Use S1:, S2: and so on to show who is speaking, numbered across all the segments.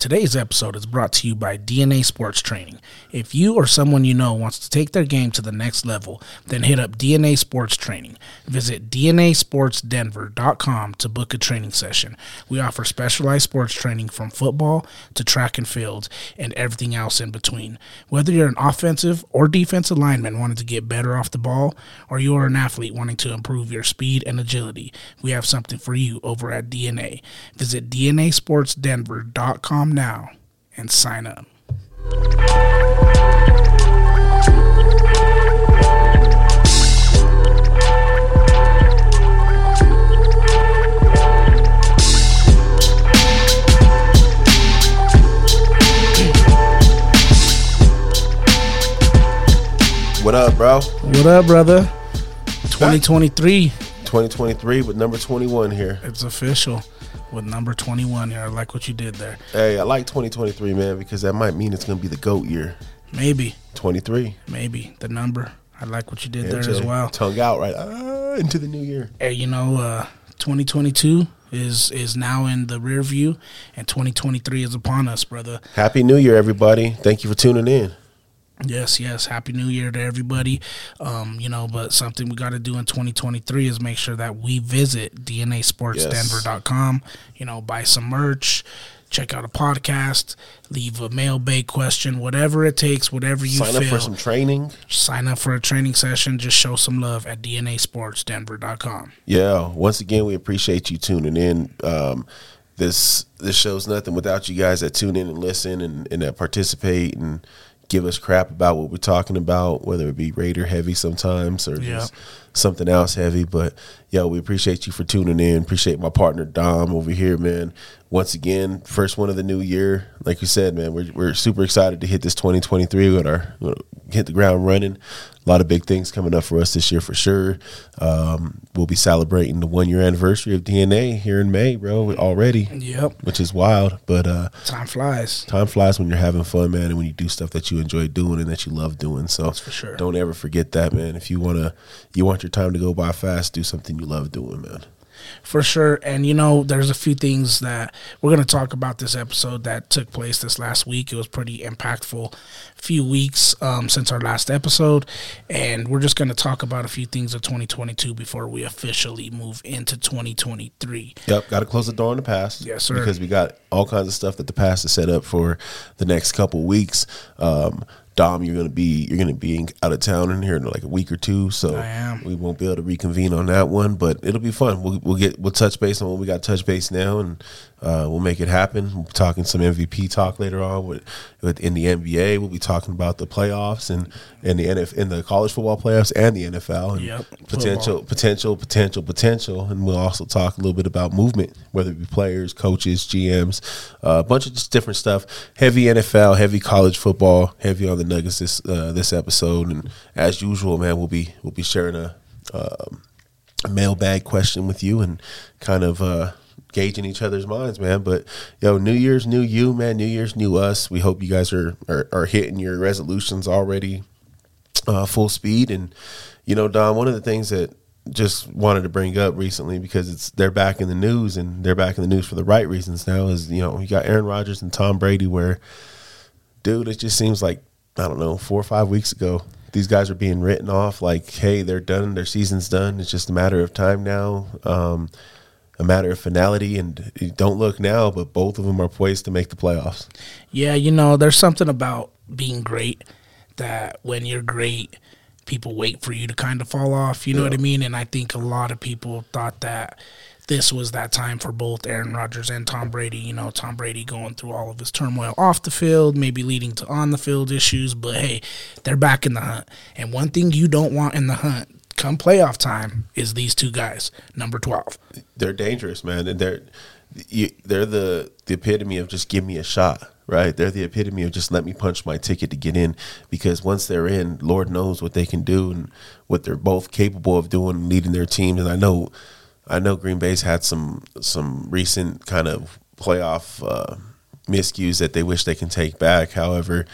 S1: Today's episode is brought to you by DNA Sports Training. If you or someone you know wants to take their game to the next level, then hit up DNA Sports Training. Visit DNASportsDenver.com to book a training session. We offer specialized sports training from football to track and field and everything else in between. Whether you're an offensive or defensive lineman wanting to get better off the ball, or you're an athlete wanting to improve your speed and agility, we have something for you over at DNA. Visit DNASportsDenver.com now and sign up.
S2: What up, bro?
S1: What up, brother? 2023.
S2: 2023 with number 21 here.
S1: It's official with number 21 here. I like what you did there.
S2: Hey, I like 2023, man, because that might mean it's going to be the GOAT year.
S1: Maybe,
S2: 23.
S1: maybe the number. I like what you did
S2: Yeah,
S1: there as well.
S2: Tongue out, right? Ah, into the new year.
S1: Hey, you know, uh, 2022 is is now in the rear view, and 2023 is upon us, brother.
S2: Happy New Year, everybody. Thank you for tuning in.
S1: Yes, yes. Happy New Year to everybody. Um, you know, but something we got to do in 2023 is make sure that we visit DNASportsDenver.com. You know, buy some merch, check out a podcast, leave a mailbag question, whatever it takes, whatever you
S2: Sign
S1: feel.
S2: up for some training.
S1: sign up for a training session. Just show some love at DNASportsDenver.com.
S2: Yeah. Once again, we appreciate you tuning in. Um, this this show's nothing without you guys that tune in and listen and, and that participate and give us crap about what we're talking about, whether it be Raider heavy sometimes or
S1: Yeah.
S2: just something else heavy. But yo, we appreciate you for tuning in. Appreciate my partner Dom over here, man. Once again, first one of the new year. Like you said, man, we're we're super excited to hit this 2023 with our hit the ground running. A lot of big things coming up for us this year for sure. Um, we'll be celebrating the one year anniversary of DNA here in May, bro, already,
S1: Yep.
S2: which is wild. But uh,
S1: Time flies.
S2: time flies when you're having fun, man, and when you do stuff that you enjoy doing and that you love doing. So
S1: for sure.
S2: don't ever forget that, man. If you wanna, you want your time to go by fast, do something you love doing, man.
S1: for sure. And you know, there's a few things that we're going to talk about this episode that took place this last week. It was pretty impactful few weeks um, since our last episode, and we're just going to talk about a few things of 2022 before we officially move into 2023.
S2: Yep, got to close the door on the past.
S1: Yes, sir.
S2: Because we got all kinds of stuff that the past is set up for the next couple weeks. Um, Dom, you're gonna be you're gonna be out of town in here in like a week or two, so
S1: I am.
S2: we won't be able to reconvene on that one. But it'll be fun. We'll, we'll get we'll touch base on what we got touch base now, and uh, we'll make it happen. We'll be talking some MVP talk later on with, with in the NBA. We'll be talking about the playoffs and and the NF in the college football playoffs and the NFL. And
S1: Yep,
S2: potential
S1: football.
S2: potential, potential, potential, and we'll also talk a little bit about movement, whether it be players, coaches, GMs, uh, a bunch of just different stuff. Heavy NFL, heavy college football, heavy on the Nuggets this uh, this episode, and as usual, man, we'll be we'll be sharing a, um a mailbag question with you and kind of. Uh, gauging each other's minds man but yo new year's new you man new year's new us we hope you guys are are, are hitting your resolutions already uh, full speed. And you know, Don, one of the things that just wanted to bring up recently because it's they're back in the news and they're back in the news for the right reasons now is you know you got Aaron Rodgers and Tom Brady where, dude, it just seems like I don't know four or five weeks ago these guys are being written off like hey they're done their season's done it's just a matter of time now. Um, a matter of finality, and don't look now, but both of them are poised to make the playoffs.
S1: Yeah, you know, there's something about being great that when you're great, people wait for you to kind of fall off. You know what I mean? And I think a lot of people thought that this was that time for both Aaron Rodgers and Tom Brady. You know, Tom Brady going through all of his turmoil off the field, maybe leading to on the field issues, but hey, they're back in the hunt. And one thing you don't want in the hunt come playoff time is these two guys, number 12.
S2: they're dangerous, man, and they're you, they're the the epitome of just give me a shot, right? They're the epitome of just let me punch my ticket to get in, because once they're in, Lord knows what they can do and what they're both capable of doing, leading their teams. And I know, I know Green Bay's had some some recent kind of playoff uh, miscues that they wish they can take back. However.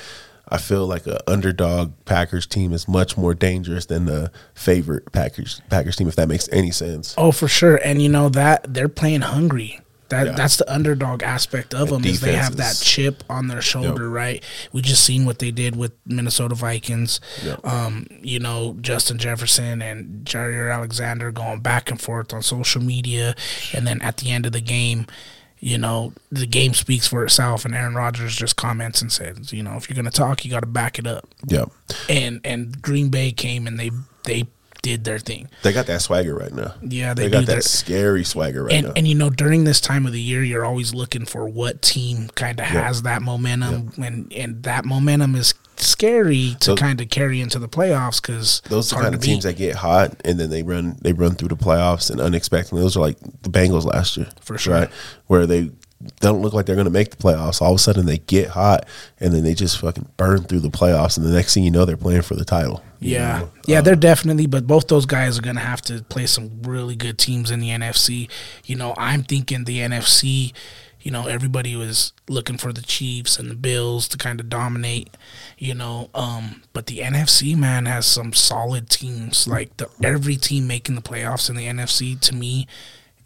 S2: I feel like a underdog Packers team is much more dangerous than the favorite Packers Packers team, if that makes any sense.
S1: Oh, for sure. And you know that they're playing hungry. That
S2: Yeah.
S1: that's the underdog aspect of them is they have that chip on their shoulder, right? We just seen what they did with Minnesota Vikings.
S2: Yep.
S1: Um, you know, Justin Jefferson and Jaire Alexander going back and forth on social media, and then at the end of the game, you know, the game speaks for itself, and Aaron Rodgers just comments and says, you know, if you're gonna talk, you got to back it up.
S2: Yeah,
S1: And and Green Bay came and they they did their thing.
S2: they got that swagger right now.
S1: Yeah,
S2: They,
S1: they,
S2: got
S1: do
S2: that
S1: their,
S2: scary swagger right
S1: and
S2: now.
S1: and you know during this time of the year you're always looking for what team kind of has that momentum and and that momentum is scary to kind of carry into the playoffs because
S2: those are the kind of teams that get hot and then they run they run through the playoffs and unexpectedly those are like the Bengals last year
S1: For sure.
S2: right where they don't look like they're going to make the playoffs. All of a sudden they get hot and then they just fucking burn through the playoffs and the next thing you know they're playing for the title. You
S1: yeah.
S2: Know?
S1: yeah
S2: Uh,
S1: they're definitely but both those guys are gonna have to play some really good teams in the NFC you know I'm thinking the NFC you know everybody was looking for the Chiefs and the Bills to kind of dominate you know um but the NFC man has some solid teams. Like the every team making the playoffs in the NFC to me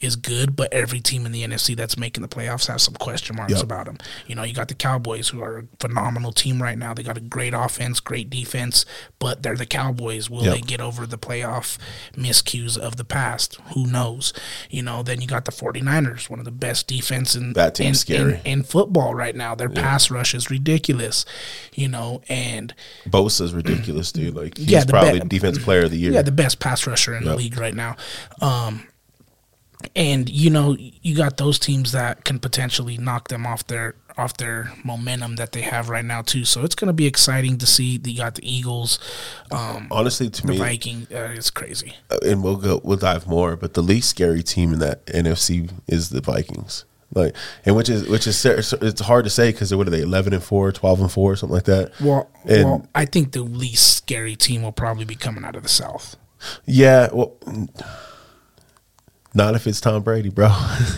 S1: is good, but every team in the NFC that's making the playoffs has some question marks
S2: Yep.
S1: about them. You know, you got the Cowboys, who are a phenomenal team right now. They got a great offense, great defense, but they're the Cowboys. Will
S2: Yep.
S1: they get over the playoff miscues of the past? Who knows? You know, then you got the 49ers, one of the best defense in,
S2: That team's
S1: in,
S2: scary.
S1: in, in football right now. Their pass rush is ridiculous, you know, and
S2: Bosa's ridiculous dude like he's
S1: Yeah,
S2: probably
S1: be-
S2: defensive player of the year
S1: yeah, the best pass rusher in the league right now. Um, and you know, you got those teams that can potentially knock them off their off their momentum that they have right now too. So it's going to be exciting to see. You got the Eagles, um,
S2: honestly to
S1: the
S2: me
S1: Viking. Uh, it's crazy.
S2: and we'll go we'll dive more but the least scary team in that NFC is the Vikings like and which is which is it's hard to say because what are they 11 and 4 12 and 4 something like that
S1: Well,
S2: And-
S1: well, I think the least scary team will probably be coming out of the South.
S2: Yeah, well, not if it's Tom Brady, bro.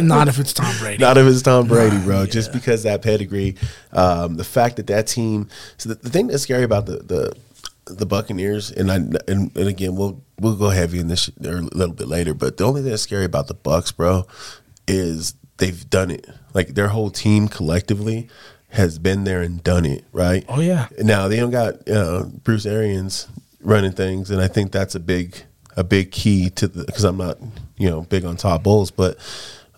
S1: Not if it's Tom Brady.
S2: not if it's Tom Brady, bro. Just because that pedigree, um, the fact that that team. So the, the thing that's scary about the the the Buccaneers, and I and, and again we'll we'll go heavy in this or a little bit later, but the only thing that's scary about the Bucs, bro, is they've done it. Like their whole team collectively has been there and done it, right?
S1: Oh, yeah.
S2: Now they don't got uh, Bruce Arians running things, and I think that's a big a big key to the because I'm not you know big on top bulls, but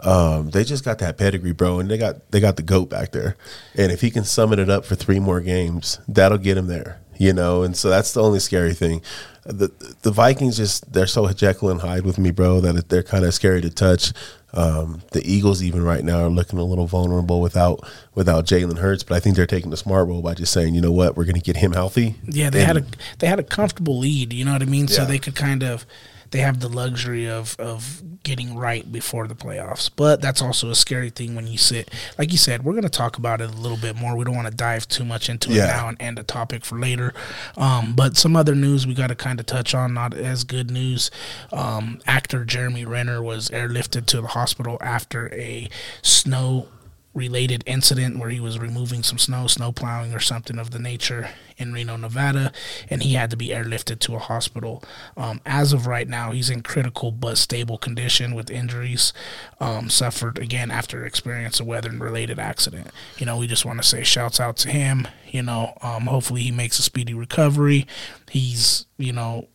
S2: um, they just got that pedigree, bro, and they got they got the goat back there, and if he can summon it up for three more games, that'll get him there, you know, and so that's the only scary thing. The the Vikings just they're so Jekyll and Hyde with me, bro, that they're kind of scary to touch. Um, the Eagles even right now are looking a little vulnerable without without Jalen Hurts, but I think they're taking the smart role by just saying, you know what, we're going to get him healthy.
S1: Yeah, they had a they had a comfortable lead. You know what I mean? So they could kind of they have the luxury of of getting right before the playoffs. But that's also a scary thing when you sit. Like you said, we're going to talk about it a little bit more. We don't want to dive too much into it now and end a topic for later. Um, but some other news we got to kind of touch on. Not as good news. Um, actor Jeremy Renner was airlifted to the hospital after a snow related incident where he was removing some snow, snow plowing or something of the nature in Reno, Nevada, and he had to be airlifted to a hospital. Um, as of right now, he's in critical but stable condition with injuries um, suffered again after experience a weather related accident. You know, we just want to say shouts out to him. You know, um, hopefully he makes a speedy recovery. He's, you know,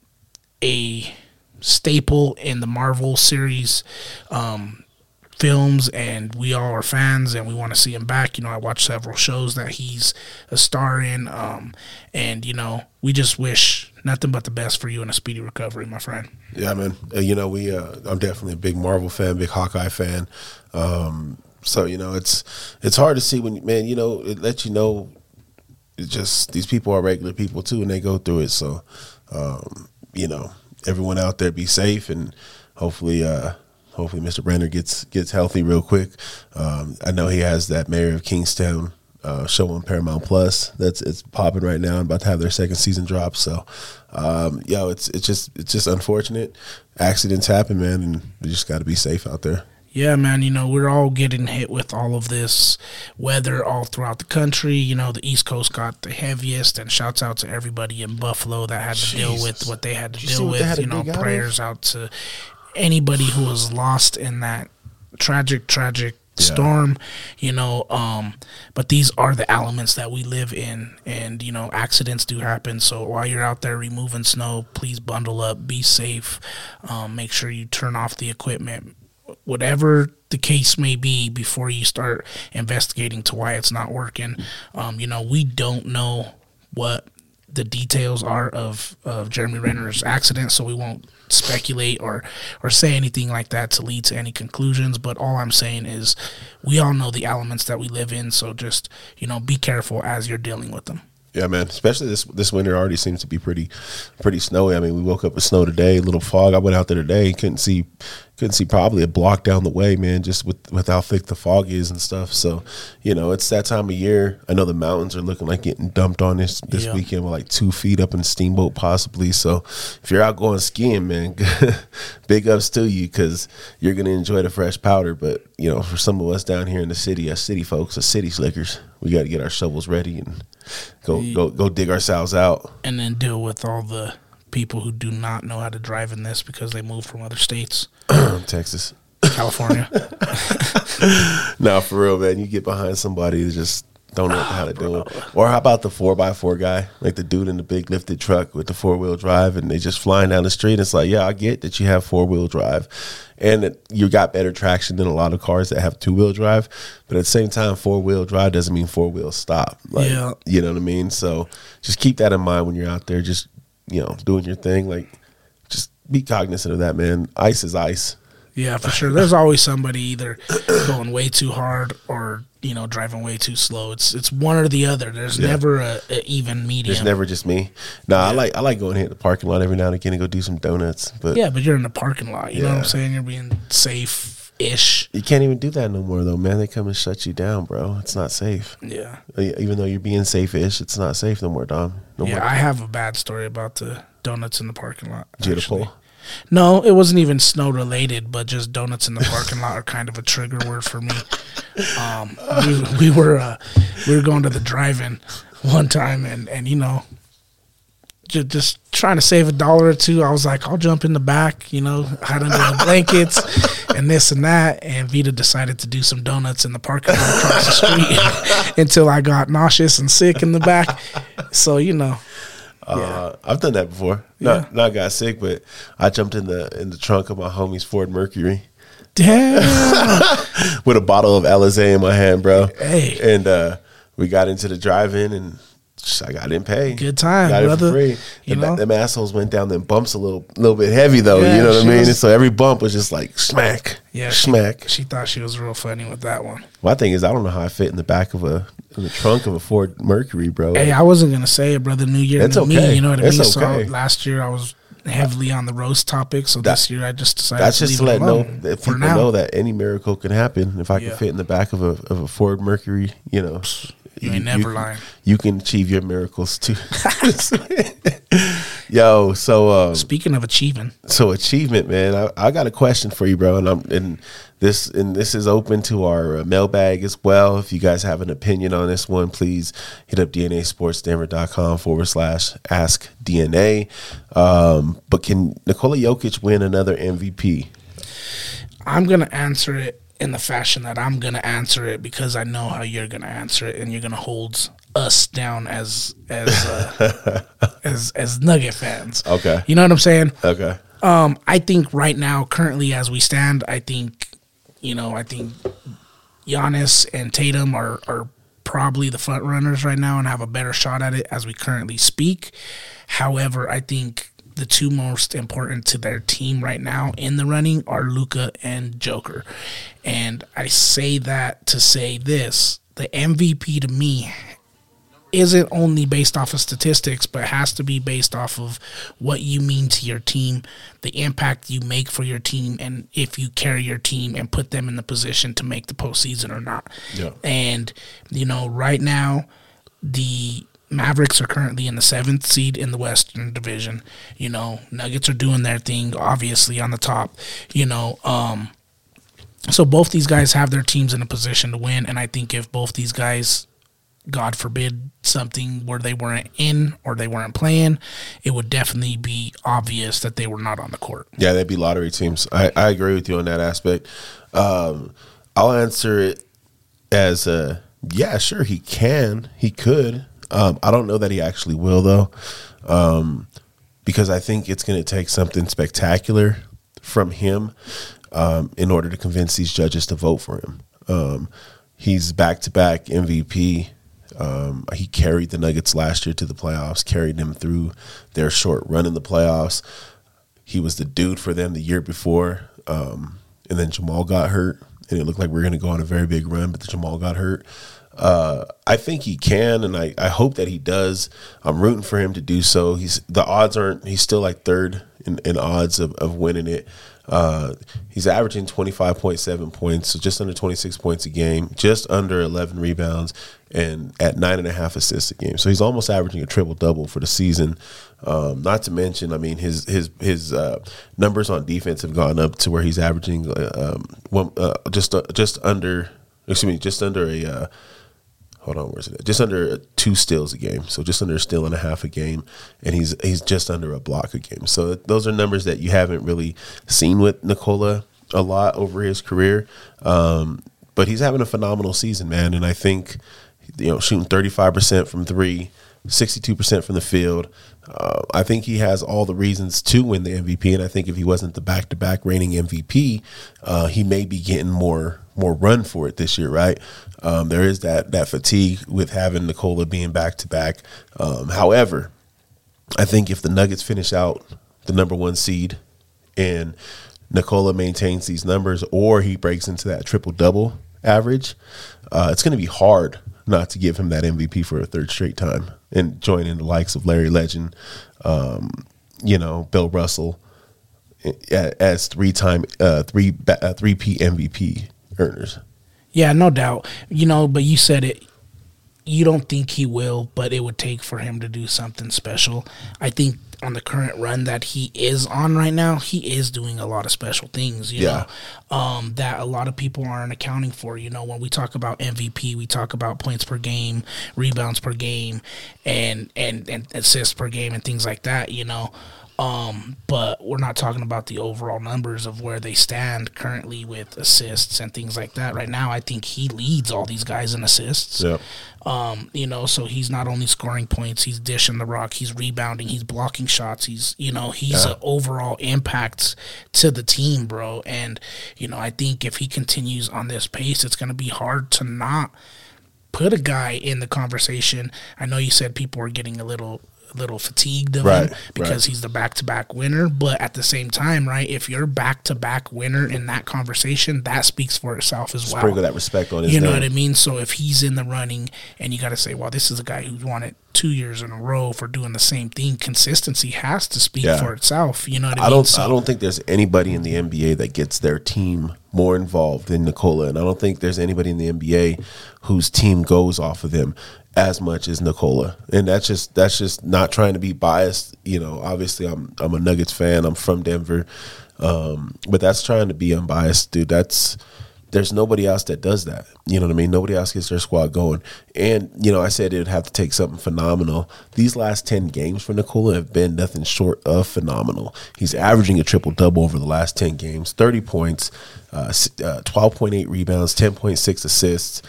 S1: a staple in the Marvel series. Films and we all are fans and we want to see him back you know i watched several shows that he's a star in um, and you know we just wish nothing but the best for you and a speedy recovery my friend
S2: Yeah, man. You know, we. Uh, I'm definitely a big Marvel fan, big Hawkeye fan. Um, so you know, it's it's hard to see when man. You know, it lets you know. It's just these people are regular people too, and they go through it. So, um, you know, everyone out there be safe, and hopefully, uh, hopefully, Mr. Brenner gets gets healthy real quick. Um, I know he has that Mayor of Kingstown uh, show on Paramount Plus. That's it's popping right now. and about to have their second season drop. So, um, yo, it's it's just it's just unfortunate. Accidents happen, man, and we just got to be safe out there.
S1: Yeah, man, you know, we're all getting hit with all of this weather all throughout the country. You know, the East Coast got the heaviest, and shouts out to everybody in Buffalo that had to deal with what they had to
S2: Did you
S1: deal
S2: what
S1: with. You know,
S2: dig out
S1: prayers out to anybody who was lost in that tragic, tragic
S2: Yeah.
S1: storm, you know. Um, but these are the elements that we live in, and you know, accidents do happen. So while you're out there removing snow, please bundle up, be safe, um, make sure you turn off the equipment, whatever the case may be, before you start investigating to why it's not working. Um, you know, we don't know what the details are of, of Jeremy Renner's accident, so we won't speculate or or say anything like that to lead to any conclusions. But all I'm saying is, we all know the elements that we live in, so just you know be careful as you're dealing with them.
S2: Yeah, man. Especially this this winter already seems to be pretty pretty snowy. I mean, we woke up with snow today, a little fog. I went out there today, couldn't see couldn't see probably a block down the way, man, just with with how thick the fog is and stuff. So, you know, it's that time of year. I know the mountains are looking like getting dumped on this this
S1: Yeah.
S2: weekend with like two feet up in Steamboat possibly. So, if you're out going skiing, man, big ups to you because you're gonna enjoy the fresh powder. But you know, for some of us down here in the city, us city folks, us city slickers, we got to get our shovels ready and go go go dig ourselves out.
S1: And then deal with all the people who do not know how to drive in this because they moved from other states,
S2: Texas.
S1: California.
S2: No, for real, man. You get behind somebody that just don't know how to do it. Or how about the four by four guy, like the dude in the big lifted truck with the four wheel drive, and they just flying down the street. It's like, yeah, I get that you have four wheel drive, and that you got better traction than a lot of cars that have two wheel drive. But at the same time, four wheel drive doesn't mean four wheel stop. Like,
S1: Yeah.
S2: you know what I mean. So just keep that in mind when you're out there, just you know, doing your thing. Like, just be cognizant of that, man. Ice is ice.
S1: Yeah, for sure. There's always somebody either going way too hard or you know driving way too slow. It's it's one or the other. There's
S2: Yeah.
S1: never a, a even medium.
S2: It's never just me. No, I like I like going hit the parking lot every now and again and go do some donuts. But
S1: yeah, but you're in the parking lot. You know what I'm saying? You're being safe ish.
S2: you can't even do that no more though, man. They come and shut you down, bro. It's not safe.
S1: Yeah.
S2: Even though you're being safe ish, it's not safe no more, Dom. No
S1: Yeah,
S2: more.
S1: I have a bad story about the donuts in the parking lot.
S2: Did you get a pull?
S1: No, it wasn't even snow related, but just donuts in the parking lot are kind of a trigger word for me. Um, we, we were uh, we were going to the drive-in one time, and and you know, just, just trying to save a dollar or two. I was like, I'll jump in the back, you know, hide under the blankets and this and that. And Vita decided to do some donuts in the parking lot across the street until I got nauseous and sick in the back. So you know,
S2: Uh, I've done that before. Not not got sick, but I jumped in the in the trunk of my homie's Ford Mercury
S1: damn.
S2: with a bottle of Alizé in my hand, bro.
S1: Hey.
S2: And uh, we got into the drive-in and I got didn't pay.
S1: Good time,
S2: got
S1: brother.
S2: it for free.
S1: You
S2: And
S1: know?
S2: them assholes went down them bumps a little little bit heavy though.
S1: Yeah,
S2: you know what I mean?
S1: was-
S2: And so every bump was just like smack,
S1: Yeah, she-
S2: smack.
S1: She thought she was real funny with that one.
S2: My thing is, I don't know how I fit in the back of a in the trunk of a Ford Mercury, bro.
S1: Hey, I wasn't gonna say it, brother. New Year,
S2: It's
S1: new me.
S2: okay.
S1: You know what I
S2: It's
S1: mean? So
S2: okay.
S1: last year I was heavily on the roast topic. So
S2: That-
S1: this year I just decided
S2: That's
S1: to
S2: just
S1: leave
S2: to
S1: it
S2: let know
S1: alone
S2: that
S1: for
S2: people
S1: now.
S2: know that any miracle can happen. If I can fit in the back of a of a Ford Mercury, you know,
S1: You ain't never lying.
S2: You can achieve your miracles too. Yo, so um,
S1: Speaking of achieving,
S2: so achievement, man. I, I got a question for you, bro, and I'm and this and this is open to our uh, mailbag as well. If you guys have an opinion on this one, please hit up DNA DNASportsDenver.com forward slash ask DNA. Um, but can Nikola Jokic win another MVP?
S1: I'm gonna answer it in the fashion that I'm gonna answer it because I know how you're gonna answer it, and you're gonna hold us down as as uh, as as Nugget fans.
S2: Okay.
S1: You know what I'm saying?
S2: Okay.
S1: Um, I think right now, currently as we stand, I think, you know, I think Giannis and Tatum are are probably the front runners right now and have a better shot at it as we currently speak. However, I think the two most important to their team right now in the running are Luka and Joker. And I say that to say this, the MVP to me isn't only based off of statistics, but has to be based off of what you mean to your team, the impact you make for your team, and if you carry your team and put them in the position to make the postseason or not.
S2: Yeah.
S1: And, you know, right now, the Mavericks are currently in the seventh seed in the Western Division. You know, Nuggets are doing their thing, obviously, on the top. You know, um, so both these guys have their teams in a position to win, and I think if both these guys God forbid, something where they weren't in or they weren't playing, it would definitely be obvious that they were not on the court.
S2: Yeah, they'd be lottery teams. I, I agree with you on that aspect. Um, I'll answer it as a yeah, sure, he can, he could. Um, I don't know that he actually will though, um, because I think it's going to take something spectacular from him um, in order to convince these judges to vote for him. Um, he's back to back MVP. Um, he carried the Nuggets last year to the playoffs, carried them through their short run in the playoffs. He was the dude for them the year before, um, and then Jamal got hurt, and it looked like we are going to go on a very big run, but Jamal got hurt. Uh, I think he can, and I, I hope that he does. I'm rooting for him to do so. He's the odds aren't. He's still like third in, in odds of, of winning it. Uh, he's averaging 25.7 points, so just under 26 points a game, just under 11 rebounds, and at nine and a half assists a game. So he's almost averaging a triple double for the season. Um, not to mention, I mean, his his his uh, numbers on defense have gone up to where he's averaging uh, um, one, uh, just uh, just under excuse me, just under a uh, hold on, where's it? Just under two steals a game, so just under a steal and a half a game, and he's he's just under a block a game. So those are numbers that you haven't really seen with Nikola a lot over his career. Um, but he's having a phenomenal season, man, and I think you know shooting thirty five percent from three. 62% from the field. Uh, I think he has all the reasons to win the MVP, and I think if he wasn't the back-to-back reigning MVP, uh, he may be getting more more run for it this year, right? Um, there is that that fatigue with having Nikola being back to back. However, I think if the Nuggets finish out the number one seed and Nikola maintains these numbers, or he breaks into that triple double average, uh, it's going to be hard not to give him that MVP for a third straight time and join in the likes of Larry Legend, um, you know, Bill Russell as three time uh, three uh, three P MVP earners.
S1: Yeah, no doubt. You know, but you said it. You don't think he will, but it would take for him to do something special. I think on the current run that he is on right now, he is doing a lot of special things, you yeah. know, um, that a lot of people aren't accounting for. You know, when we talk about MVP, we talk about points per game, rebounds per game, and and, and assists per game, and things like that. You know, um, but we're not talking about the overall numbers of where they stand currently with assists and things like that. Right now, I think he leads all these guys in assists.
S2: Yep.
S1: Um, you know, so he's not only scoring points, he's dishing the rock, he's rebounding, he's blocking shots, he's you know, he's yeah. an overall impact to the team, bro. And, you know, I think if he continues on this pace, it's gonna be hard to not put a guy in the conversation. I know you said people are getting a little little fatigued of right, him because right. he's the back to back winner. But at the same time, right, if you're back to back winner in that conversation, that speaks for itself as well.
S2: Sprinkle that respect on his
S1: You know
S2: name.
S1: what I mean? So if he's in the running and you got to say, well, this is a guy who's won it two years in a row for doing the same thing, consistency has to speak yeah. for itself. You know what I, I
S2: mean? Don't, so, I don't think there's anybody in the NBA that gets their team more involved than Nikola. And I don't think there's anybody in the NBA whose team goes off of them as much as Nikola. And that's just that's just not trying to be biased. You know, obviously I'm I'm a Nuggets fan. I'm from Denver. Um, but that's trying to be unbiased, dude. That's there's nobody else that does that. You know what I mean? Nobody else gets their squad going. And, you know, I said it would have to take something phenomenal. These last 10 games for Nikola have been nothing short of phenomenal. He's averaging a triple double over the last 10 games 30 points, uh, uh, 12.8 rebounds, 10.6 assists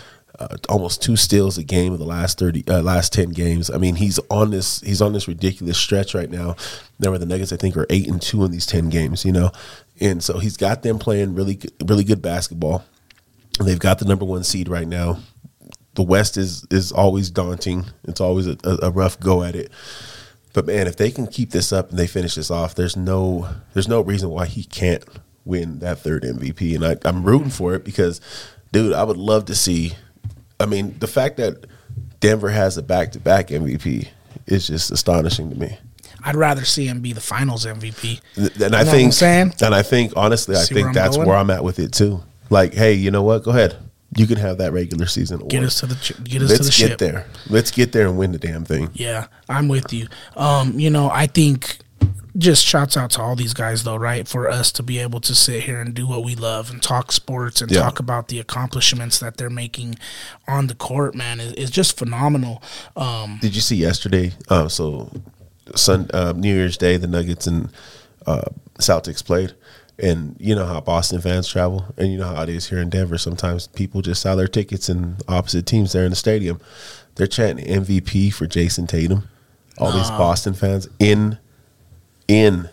S2: uh, almost two steals a game in the last thirty, uh, last ten games. I mean, he's on this he's on this ridiculous stretch right now. Were the Nuggets, I think, are eight and two in these ten games. You know, and so he's got them playing really really good basketball. They've got the number one seed right now. The West is is always daunting. It's always a, a rough go at it. But man, if they can keep this up and they finish this off, there's no there's no reason why he can't win that third MVP. And I, I'm rooting for it because, dude, I would love to see I mean, the fact that Denver has a back to back MVP is just astonishing to me.
S1: I'd rather see him be the Finals MVP.
S2: And I think, and I think honestly, see I think that's going? where I'm at with it too. Like, hey, you know what? Go ahead. You can have that regular season.
S1: Award. Get us to the get us
S2: Let's
S1: to the
S2: get
S1: ship.
S2: there. Let's get there and win the damn thing.
S1: Yeah, I'm with you. Um, you know, I think just shouts out to all these guys though, right? For us to be able to sit here and do what we love and talk sports and
S2: Yeah.
S1: talk about the accomplishments that they're making on the court, man, is, is just phenomenal. Um,
S2: Did you see yesterday? Uh, so, Sun uh, New Year's Day, the Nuggets and uh, Celtics played, and you know how Boston fans travel, and you know how it is here in Denver. Sometimes people just sell their tickets and opposite teams there in the stadium. They're chanting MVP for Jayson Tatum. All these Boston fans in in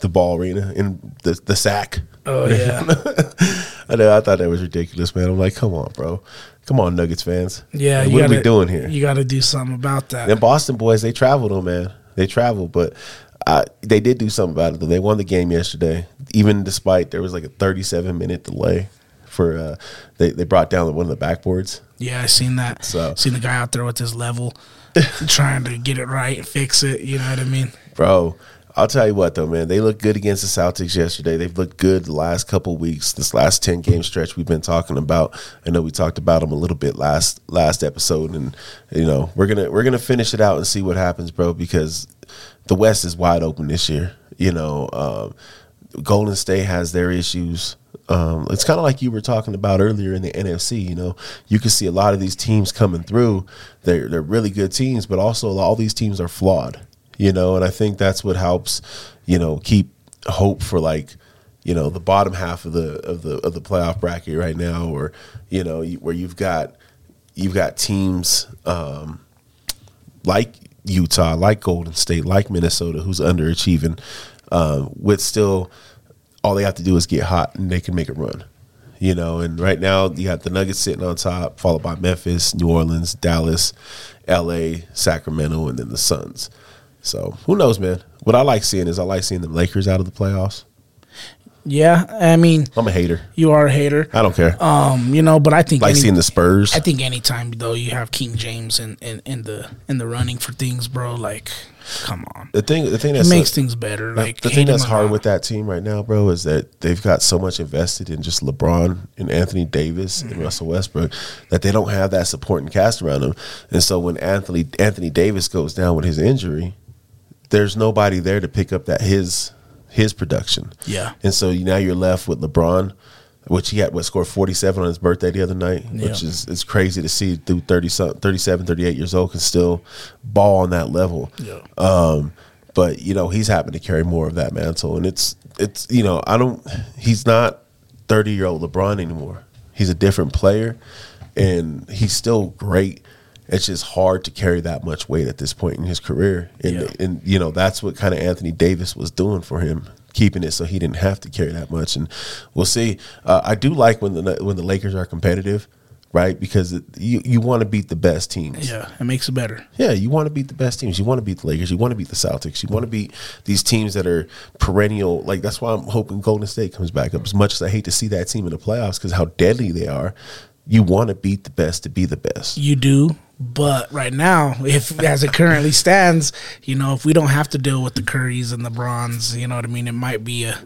S2: the ball arena in the the sack.
S1: oh yeah,
S2: I know. I thought that was ridiculous, man. I'm like, come on, bro. Come on, Nuggets fans.
S1: yeah.
S2: Like, what are we doing here?
S1: You got to do something about that.
S2: Them Boston boys, they traveled, though, man. They traveled, but uh, they did do something about it. Though they won the game yesterday, even despite there was like a 37 minute delay for. Uh, they they brought down one of the backboards.
S1: Yeah, I seen that.
S2: So-
S1: seen the guy out there with his level, trying to get it right and fix it. You know what I mean?
S2: Bro, I'll tell you what though, man. They looked good against the Celtics yesterday. They've looked good the last couple weeks. This last ten game stretch we've been talking about. I know we talked about them a little bit last last episode, and you know we're gonna we're gonna finish it out and see what happens, bro. Because the West is wide open this year. You know, um, Golden State has their issues. Um, it's kind of like you were talking about earlier in the NFC. You know, you can see a lot of these teams coming through. They're they're really good teams, but also all these teams are flawed. You know, and I think that's what helps. You know, keep hope for like you know the bottom half of the of the of the playoff bracket right now, or you know where you've got you've got teams. Um, like Utah, like Golden State, like Minnesota, who's underachieving, uh, with still all they have to do is get hot and they can make a run. You know, and right now you got the Nuggets sitting on top, followed by Memphis, New Orleans, Dallas, LA, Sacramento, and then the Suns. So who knows, man? What I like seeing is I like seeing the Lakers out of the playoffs.
S1: Yeah, I mean,
S2: I'm a hater.
S1: you are a hater.
S2: I don't care.
S1: Um, you know, but I think
S2: like
S1: any-
S2: seeing the Spurs.
S1: I think anytime though you have King James in, in, in the in the running for things, bro, like come on.
S2: the thing, the thing
S1: It
S2: that's
S1: makes things better. Like
S2: the thing that's hard with that team right now, bro, is that they've got so much invested in just LeBron and Anthony Davis
S1: Mm-hmm.
S2: and Russell Westbrook that they don't have that supporting cast around them. And so when Anthony Anthony Davis goes down with his injury, there's nobody there to pick up that his his production.
S1: Yeah.
S2: And so now you're left with LeBron, which he had what scored 47 on his birthday the other night,
S1: Yeah.
S2: which is it's crazy to see through 30 37 38 years old can still ball on that level.
S1: Yeah.
S2: Um, but you know he's having to carry more of that mantle, and it's it's you know I don't he's not thirty year old LeBron anymore. He's a different player, and he's still great. It's just hard to carry that much weight at this point in his career, and
S1: Yeah.
S2: and you know that's what kind of Anthony Davis was doing for him, keeping it so he didn't have to carry that much. And we'll see. Uh, I do like when the when the Lakers are competitive, right? Because it, you you want to beat the best teams.
S1: Yeah, it makes it better.
S2: Yeah, you want to beat the best teams. You want to beat the Lakers. You want to beat the Celtics. You want to beat these teams that are perennial. Like that's why I'm hoping Golden State comes back up. As much as I hate to see that team in the playoffs because how deadly they are, you want to beat the best to be the best.
S1: You do, but right now, if as it currently stands, you know, if we don't have to deal with the Currys and the Bronze, you know what I mean, it might be a,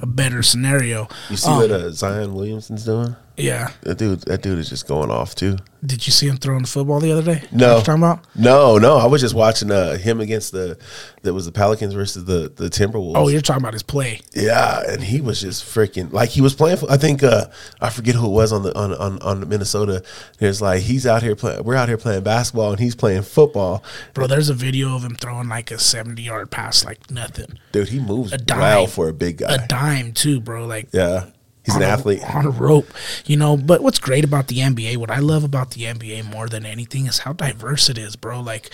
S1: a better scenario.
S2: You see what uh, Zion Williamson's doing?
S1: Yeah.
S2: That dude, that dude is just going off too.
S1: Did you see him throwing the football the other day?
S2: No,
S1: What talking about?
S2: no, no. I was just watching uh, him against the that was the Pelicans versus the the Timberwolves.
S1: Oh, you're talking about his play.
S2: Yeah, and he was just freaking like he was playing. For, I think uh, I forget who it was on the on on, on Minnesota. There's like he's out here playing. We're out here playing basketball, and he's playing football.
S1: Bro, there's a video of him throwing like a 70 yard pass like nothing.
S2: Dude, he moves
S1: A dime.
S2: for a big guy.
S1: A dime, too, bro. Like,
S2: yeah, he's an
S1: a-
S2: athlete.
S1: on a rope, you know. But what's great about the NBA, what I love about the NBA more than anything, is how diverse it is, bro. Like,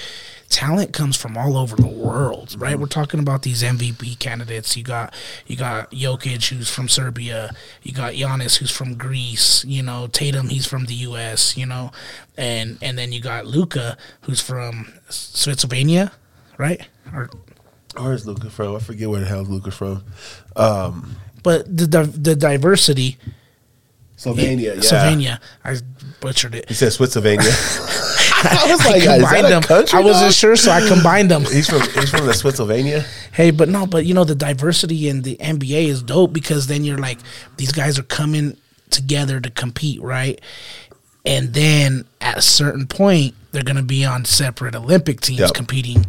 S1: talent comes from all over the world, right? We're talking about these MVP candidates. You got you got Jokic, who's from Serbia. You got Giannis, who's from Greece. You know, Tatum, he's from the U.S. You know, and and then you got Luka, who's from Switzerland, right? Or
S2: Where's Luka from? I forget where the hell Luka from.
S1: Um, but the the, the diversity.
S2: Slovenia. Yeah,
S1: Slovenia. I butchered it.
S2: He said Switzerland. I was
S1: I
S2: like, that
S1: combined them.
S2: country?
S1: I wasn't sure, so I combined them.
S2: He's from he's from the Switzerland.
S1: Hey, but no, but you know the diversity in the NBA is dope because then you're like these guys are coming together to compete, right? And then at a certain point, they're going to be on separate Olympic teams
S2: Yep.
S1: competing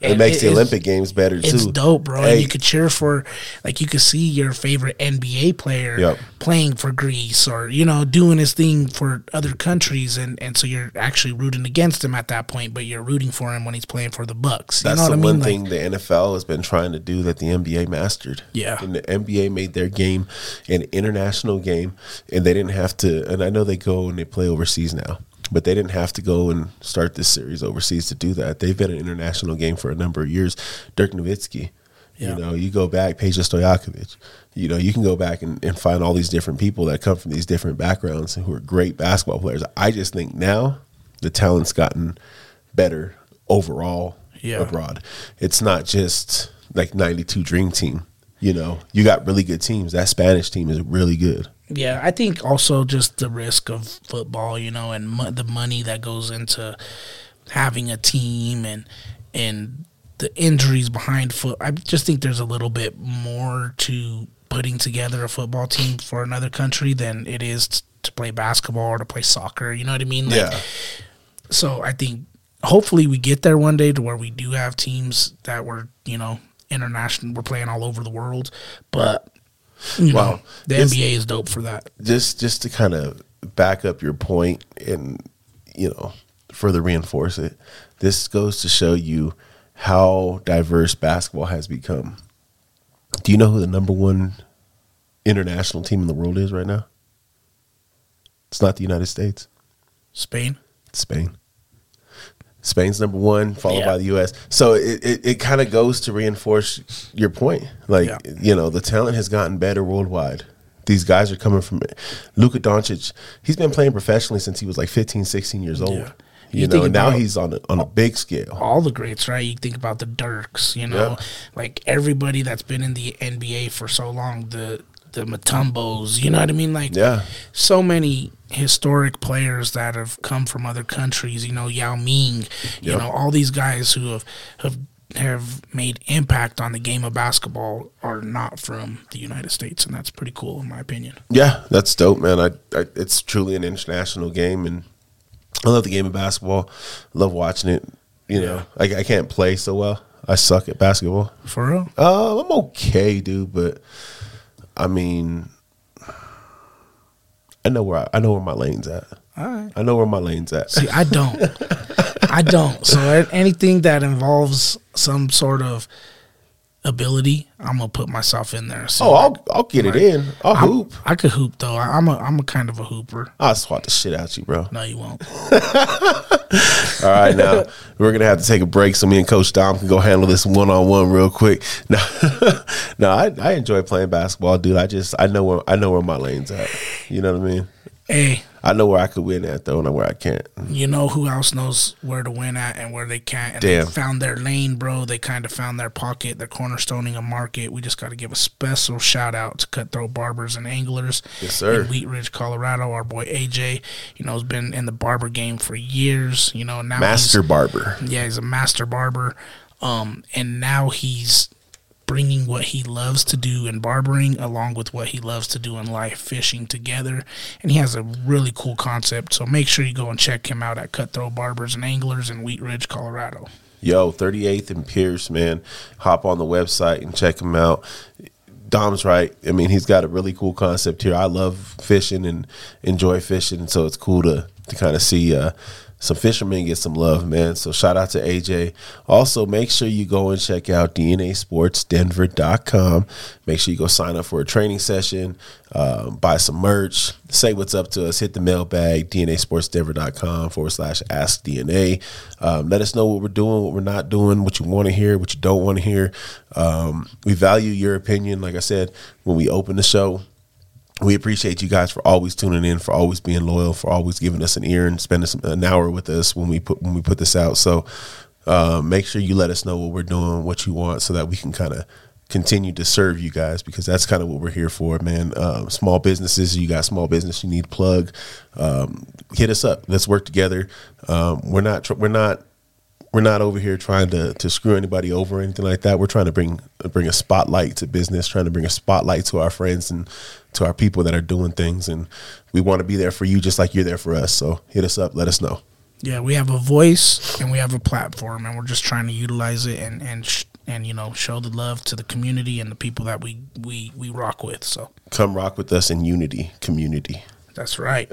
S2: It
S1: And
S2: makes
S1: it
S2: the Olympic Games better too.
S1: It's dope, bro.
S2: Hey,
S1: And you could cheer for, like, you could see your favorite NBA player
S2: Yep.
S1: playing for Greece or you know doing his thing for other countries, and and so you're actually rooting against him at that point, but you're rooting for him when he's playing for the Bucks. You
S2: That's
S1: know
S2: the
S1: I mean?
S2: one
S1: Like,
S2: thing the NFL has been trying to do that the NBA mastered.
S1: Yeah.
S2: And the NBA made their game an international game, and they didn't have to. And I know they go and they play overseas now, but they didn't have to go and start this series overseas to do that. They've been an international game for a number of years. Dirk Nowitzki.
S1: Yeah.
S2: You know, you go back, Peja Stojakovic. You know, you can go back and, and find all these different people that come from these different backgrounds who are great basketball players. I just think now the talent's gotten better overall
S1: Yeah.
S2: abroad. It's not just like 92 Dream Team. You know, you got really good teams. That Spanish team is really good.
S1: Yeah, I think also just the risk of football, you know, and mo- the money that goes into having a team and and the injuries behind foot. I just think there's a little bit more to putting together a football team for another country than it is t- to play basketball or to play soccer. You know what I mean? Like, So I think hopefully we get there one day to where we do have teams that were, you know, international. We're playing all over the world, but. You
S2: Wow.
S1: know, the
S2: This-
S1: NBA is dope for that.
S2: just just to kind of back up your point and you know further reinforce it this goes to show you how diverse basketball has become do you know who the number one international team in the world is right now it's not the united states
S1: Spain.
S2: spain Spain's number one, followed
S1: Yeah.
S2: by the U.S. So it, it, it kind of goes to reinforce your point. Like,
S1: Yeah.
S2: you know, the talent has gotten better worldwide. These guys are coming from Luka Doncic. He's been playing professionally since he was like 15, 16 years old.
S1: Yeah.
S2: You,
S1: You
S2: know, now he's on a, on a big scale.
S1: all the greats, right? You think about the Dirks, you know,
S2: Yeah.
S1: like everybody that's been in the NBA for so long, the the Mutombos, you know what I mean? Like
S2: Yeah.
S1: so many historic players that have come from other countries, you know, Yao Ming, you
S2: Yep.
S1: know, all these guys who have have have made impact on the game of basketball are not from the United States, and that's pretty cool in my opinion.
S2: Yeah, that's dope, man. I, I it's truly an international game, and I love the game of basketball. Love watching it. You know, I, I can't play so well. I suck at basketball.
S1: For real?
S2: Uh, I'm okay, dude, but I mean, I know where I, I know where my lane's at.
S1: All right.
S2: I know where my lane's at.
S1: See, I don't. I don't. So anything that involves some sort of ability, I'm gonna put myself in there. So
S2: oh, I'll I'll get it in. I'll
S1: I'm-
S2: hoop.
S1: I could hoop though. I- I'm a I'm a kind of a hooper.
S2: I'll swat the shit out you, bro.
S1: No, you won't.
S2: All right, now we're gonna have to take a break so me and Coach Dom can go handle this one on one real quick. No, no, I, I enjoy playing basketball, dude. I just I know where I know where my lane's at. You know what I mean?
S1: Hey,
S2: I know where I could win at though, and where I can't.
S1: you know who else knows where to win at and where they can't? And
S2: Damn.
S1: They found their lane, bro. They kind of found their pocket. They're cornerstoning a market. We just got to give a special shout out to Cutthroat Barbers and Anglers.
S2: Yes, sir.
S1: In Wheat Ridge, Colorado. Our boy AJ, you know, has been in the barber game for years. You know, now
S2: Master barber.
S1: Yeah, he's a master barber. Um, and now he's bringing what he loves to do in barbering along with what he loves to do in life, fishing together. And he has a really cool concept. So make sure you go and check him out at Cutthroat Barbers and Anglers in Wheat Ridge, Colorado.
S2: Yo, 38th and Pierce, man. Hop on the website and check him out. Dom's right. I mean, he's got a really cool concept here. I love fishing and enjoy fishing, so it's cool to to kind of see uh, some fishermen get some love, man. So shout out to AJ. Also, make sure you go and check out DNASportsDenver.com. Make sure you go sign up for a training session, um, buy some merch, say what's up to us, hit the mailbag, DNASportsDenver.com forward slash ask DNA. Um, let us know what we're doing, what we're not doing, what you want to hear, what you don't want to hear. Um, we value your opinion. Like I said, when we open the show, we appreciate you guys for always tuning in, for always being loyal, for always giving us an ear and spending an hour with us when we put when we put this out. So uh, make sure you let us know what we're doing, what you want, so that we can kind of continue to serve you guys because that's kind of what we're here for, man. Um, small businesses, you got small business you need plug, um, hit us up. Let's work together. Um, we're not tr- we're not we're not over here trying to to screw anybody over or anything like that. We're trying to bring bring a spotlight to business, trying to bring a spotlight to our friends and to our people that are doing things, and we want to be there for you just like you're there for us. So hit us up, let us know.
S1: Yeah, we have a voice and we have a platform, and we're just trying to utilize it and and sh- and you know show the love to the community and the people that we we we rock with. So
S2: Come rock with us in unity, community.
S1: that's right.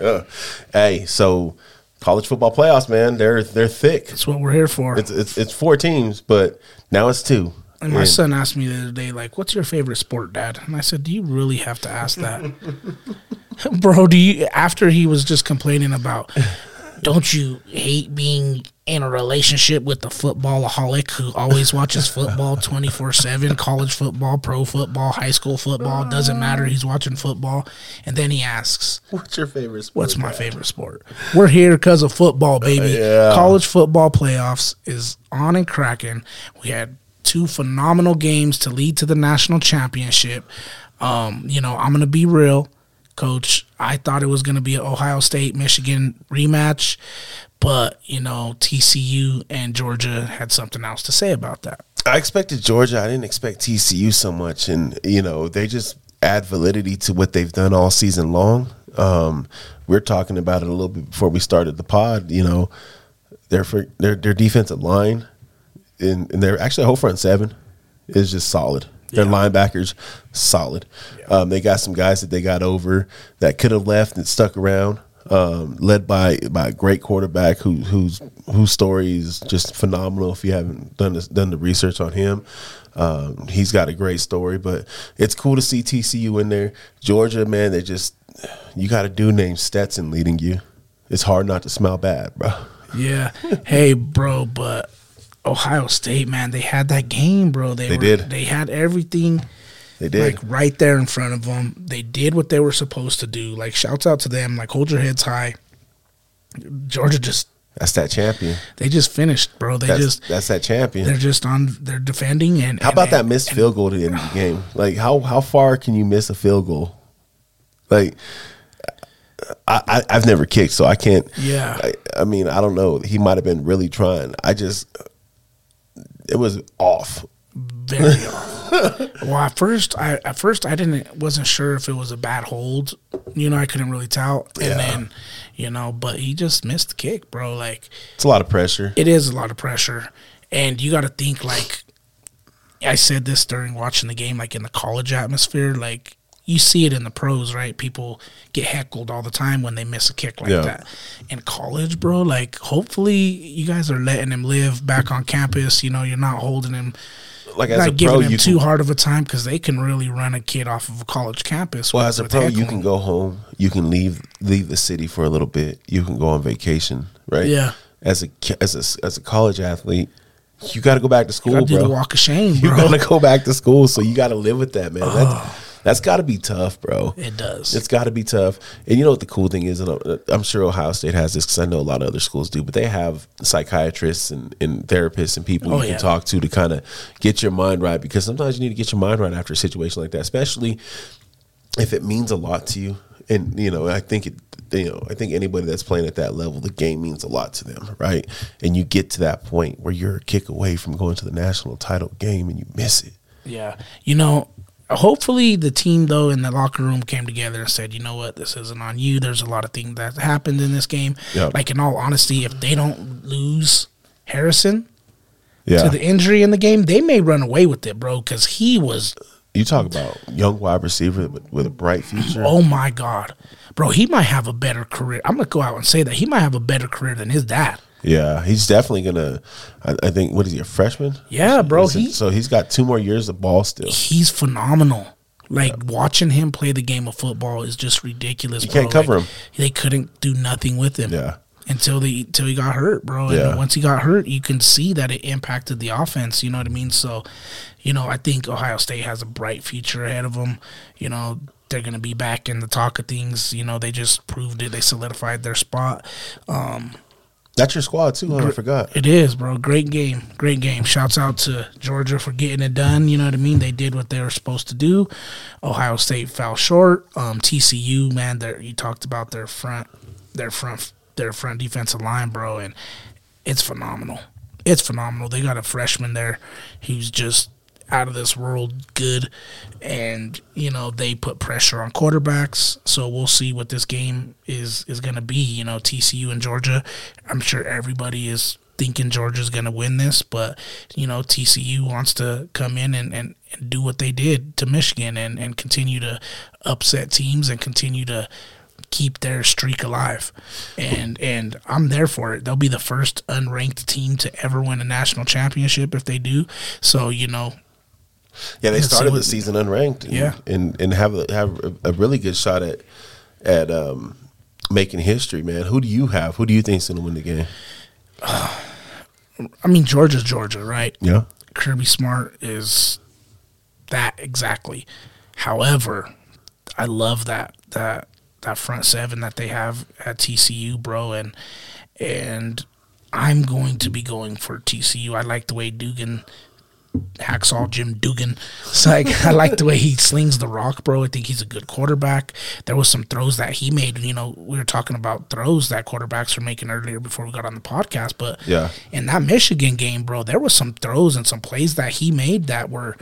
S2: Hey, so college football playoffs, man, they're they're thick.
S1: That's what we're here for.
S2: It's it's it's four teams, but now it's two.
S1: And my
S2: And-
S1: son asked me the other day, like, "What's your favorite sport, Dad?" And I said, "Do you really have to ask that, bro? Do you?" After he was just complaining about, don't you hate being in a relationship with the footballaholic who always watches football twenty four seven, college football, pro football, high school football, doesn't matter. He's watching football, and then he asks,
S2: What's your favorite sport?
S1: What's my favorite sport? We're here because of football, uh, baby.
S2: Yeah.
S1: College football playoffs is on and cracking. We had two phenomenal games to lead to the national championship. Um, you know, I'm gonna be real, coach. I thought it was gonna be an Ohio State Michigan rematch, but you know, TCU and Georgia had something else to say about that.
S2: I expected Georgia. I didn't expect TCU so much, and you know they just add validity to what they've done all season long. Um, we're talking about it a little bit before we started the pod. You know, their their their defensive line, and, and their actually whole front seven is just solid. Their
S1: Yeah.
S2: linebackers solid. Um, they got some guys that they got over that could have left and stuck around. Um, led by by a great quarterback who whose whose story is just phenomenal. If you haven't done this, done the research on him, um, he's got a great story. But it's cool to see TCU in there. Georgia, man, they just you got a dude named Stetson leading you. It's hard not to smell bad, bro.
S1: Yeah. hey, bro, but Ohio State, man, they had that game, bro. They,
S2: They
S1: were,
S2: did.
S1: They had everything
S2: They did.
S1: like right there in front of them. They did what they were supposed to do. Like shouts out to them. Like hold your heads high. Georgia just
S2: That's that champion.
S1: they just finished, bro. They
S2: That's
S1: just
S2: that's that champion.
S1: they're just on they're defending and
S2: How
S1: and-
S2: about that
S1: and-
S2: missed field goal to the end of the game? Like how how far can you miss a field goal? Like I, I I've never kicked, so I can't.
S1: Yeah.
S2: I, I mean, I don't know. He might have been really trying. I just it was off.
S1: very off. well, at first, I at first I didn't wasn't sure if it was a bad hold. You know, I couldn't really tell. And
S2: Yeah.
S1: then, you know, but he just missed the kick, bro. Like
S2: It's a lot of pressure.
S1: it is a lot of pressure, and you got to think like I said this during watching the game, like in the college atmosphere, like. You see it in the pros, right? People get heckled all the time when they miss a kick like
S2: Yeah.
S1: that. In college, bro, like hopefully you guys are letting him live back on campus. You know, you're not holding him
S2: Like as
S1: not
S2: a
S1: giving
S2: pro,
S1: them
S2: you
S1: too
S2: can,
S1: hard of a time because they can really run a kid off of a college campus.
S2: well
S1: with-
S2: as a pro, you can go home. You can leave leave the city for a little bit. You can go on vacation, right?
S1: Yeah.
S2: As a as a as a college athlete, you got to go back to school,
S1: do
S2: bro.
S1: walk of shame,
S2: You
S1: bro.
S2: gotta go back to school, so you gotta live with that, man. That's, oh. That's got to be tough, bro.
S1: It does.
S2: It's got to be tough. And you know what the cool thing is? I'm- uh, I'm sure Ohio State has this because I know a lot of other schools do, but they have psychiatrists and, and therapists and people
S1: Oh,
S2: you
S1: yeah.
S2: can talk to to kind of get your mind right because sometimes you need to get your mind right after a situation like that, especially if it means a lot to you. And you know, I think it. You know, I think anybody that's playing at that level, the game means a lot to them, right? And you get to that point where you're a kick away from going to the national title game and you miss it.
S1: yeah, you know. Hopefully, the team though in the locker room came together and said, "You know what? This isn't on you. There's a lot of things that happened in this game.
S2: Yeah.
S1: Like in all honesty, if they don't lose Harrison
S2: Yeah,
S1: to the injury in the game, they may run away with it, bro. Because he was,
S2: you talk about young wide receiver with, with a bright future.
S1: oh my god, bro. He might have a better career. I'm gonna go out and say that he might have a better career than his dad.
S2: Yeah, he's definitely gonna. I, I think what is he a freshman?
S1: Yeah, bro. He
S2: so he's got two more years of ball still.
S1: he's phenomenal. Like watching him play the game of football is just ridiculous.
S2: You
S1: bro.
S2: can't cover
S1: Like,
S2: him.
S1: They couldn't do nothing with him.
S2: Yeah.
S1: Until the until he got hurt, bro.
S2: Yeah.
S1: And once he got hurt, you can see that it impacted the offense. You know what I mean? So, you know, I think Ohio State has a bright future ahead of them. You know, they're going to be back in the talk of things. You know, they just proved it. They solidified their spot.
S2: Um, That's your squad too. Huh? I forgot.
S1: It is, bro. Great game. Great game. Shouts out to Georgia for getting it done. You know what I mean? They did what they were supposed to do. Ohio State fell short. Um, TCU, man, you talked about their front, their front, their front defensive line, bro, and it's phenomenal. It's phenomenal. They got a freshman there. He's just out of this world good, and you know they put pressure on quarterbacks. So we'll see what this game is is going to be. You know, TCU and Georgia. I'm sure everybody is thinking Georgia's going to win this, but you know TCU wants to come in and, and, and do what they did to Michigan and, and continue to upset teams and continue to keep their streak alive. And and I'm there for it. They'll be the first unranked team to ever win a national championship if they do. So, you know,
S2: Yeah, they started
S1: what-
S2: the season unranked. And,
S1: Yeah.
S2: and and have a, have a, really good shot at at um, making history, man. Who do you have? Who do you think's going to win the game?
S1: I mean Georgia's Georgia, right?
S2: Yeah,
S1: Kirby Smart is that exactly. However, I love that that that front seven that they have at TCU, bro, and and I'm going to be going for TCU. I like the way Duggan hacksaw Jim Duggan. It's like I like the way he slings the rock, bro. I think he's a good quarterback. There was some throws that he made. You know, we were talking about throws that quarterbacks were making earlier before we got on the podcast. But
S2: Yeah.
S1: in that Michigan game, bro, there was some throws and some plays that he made that were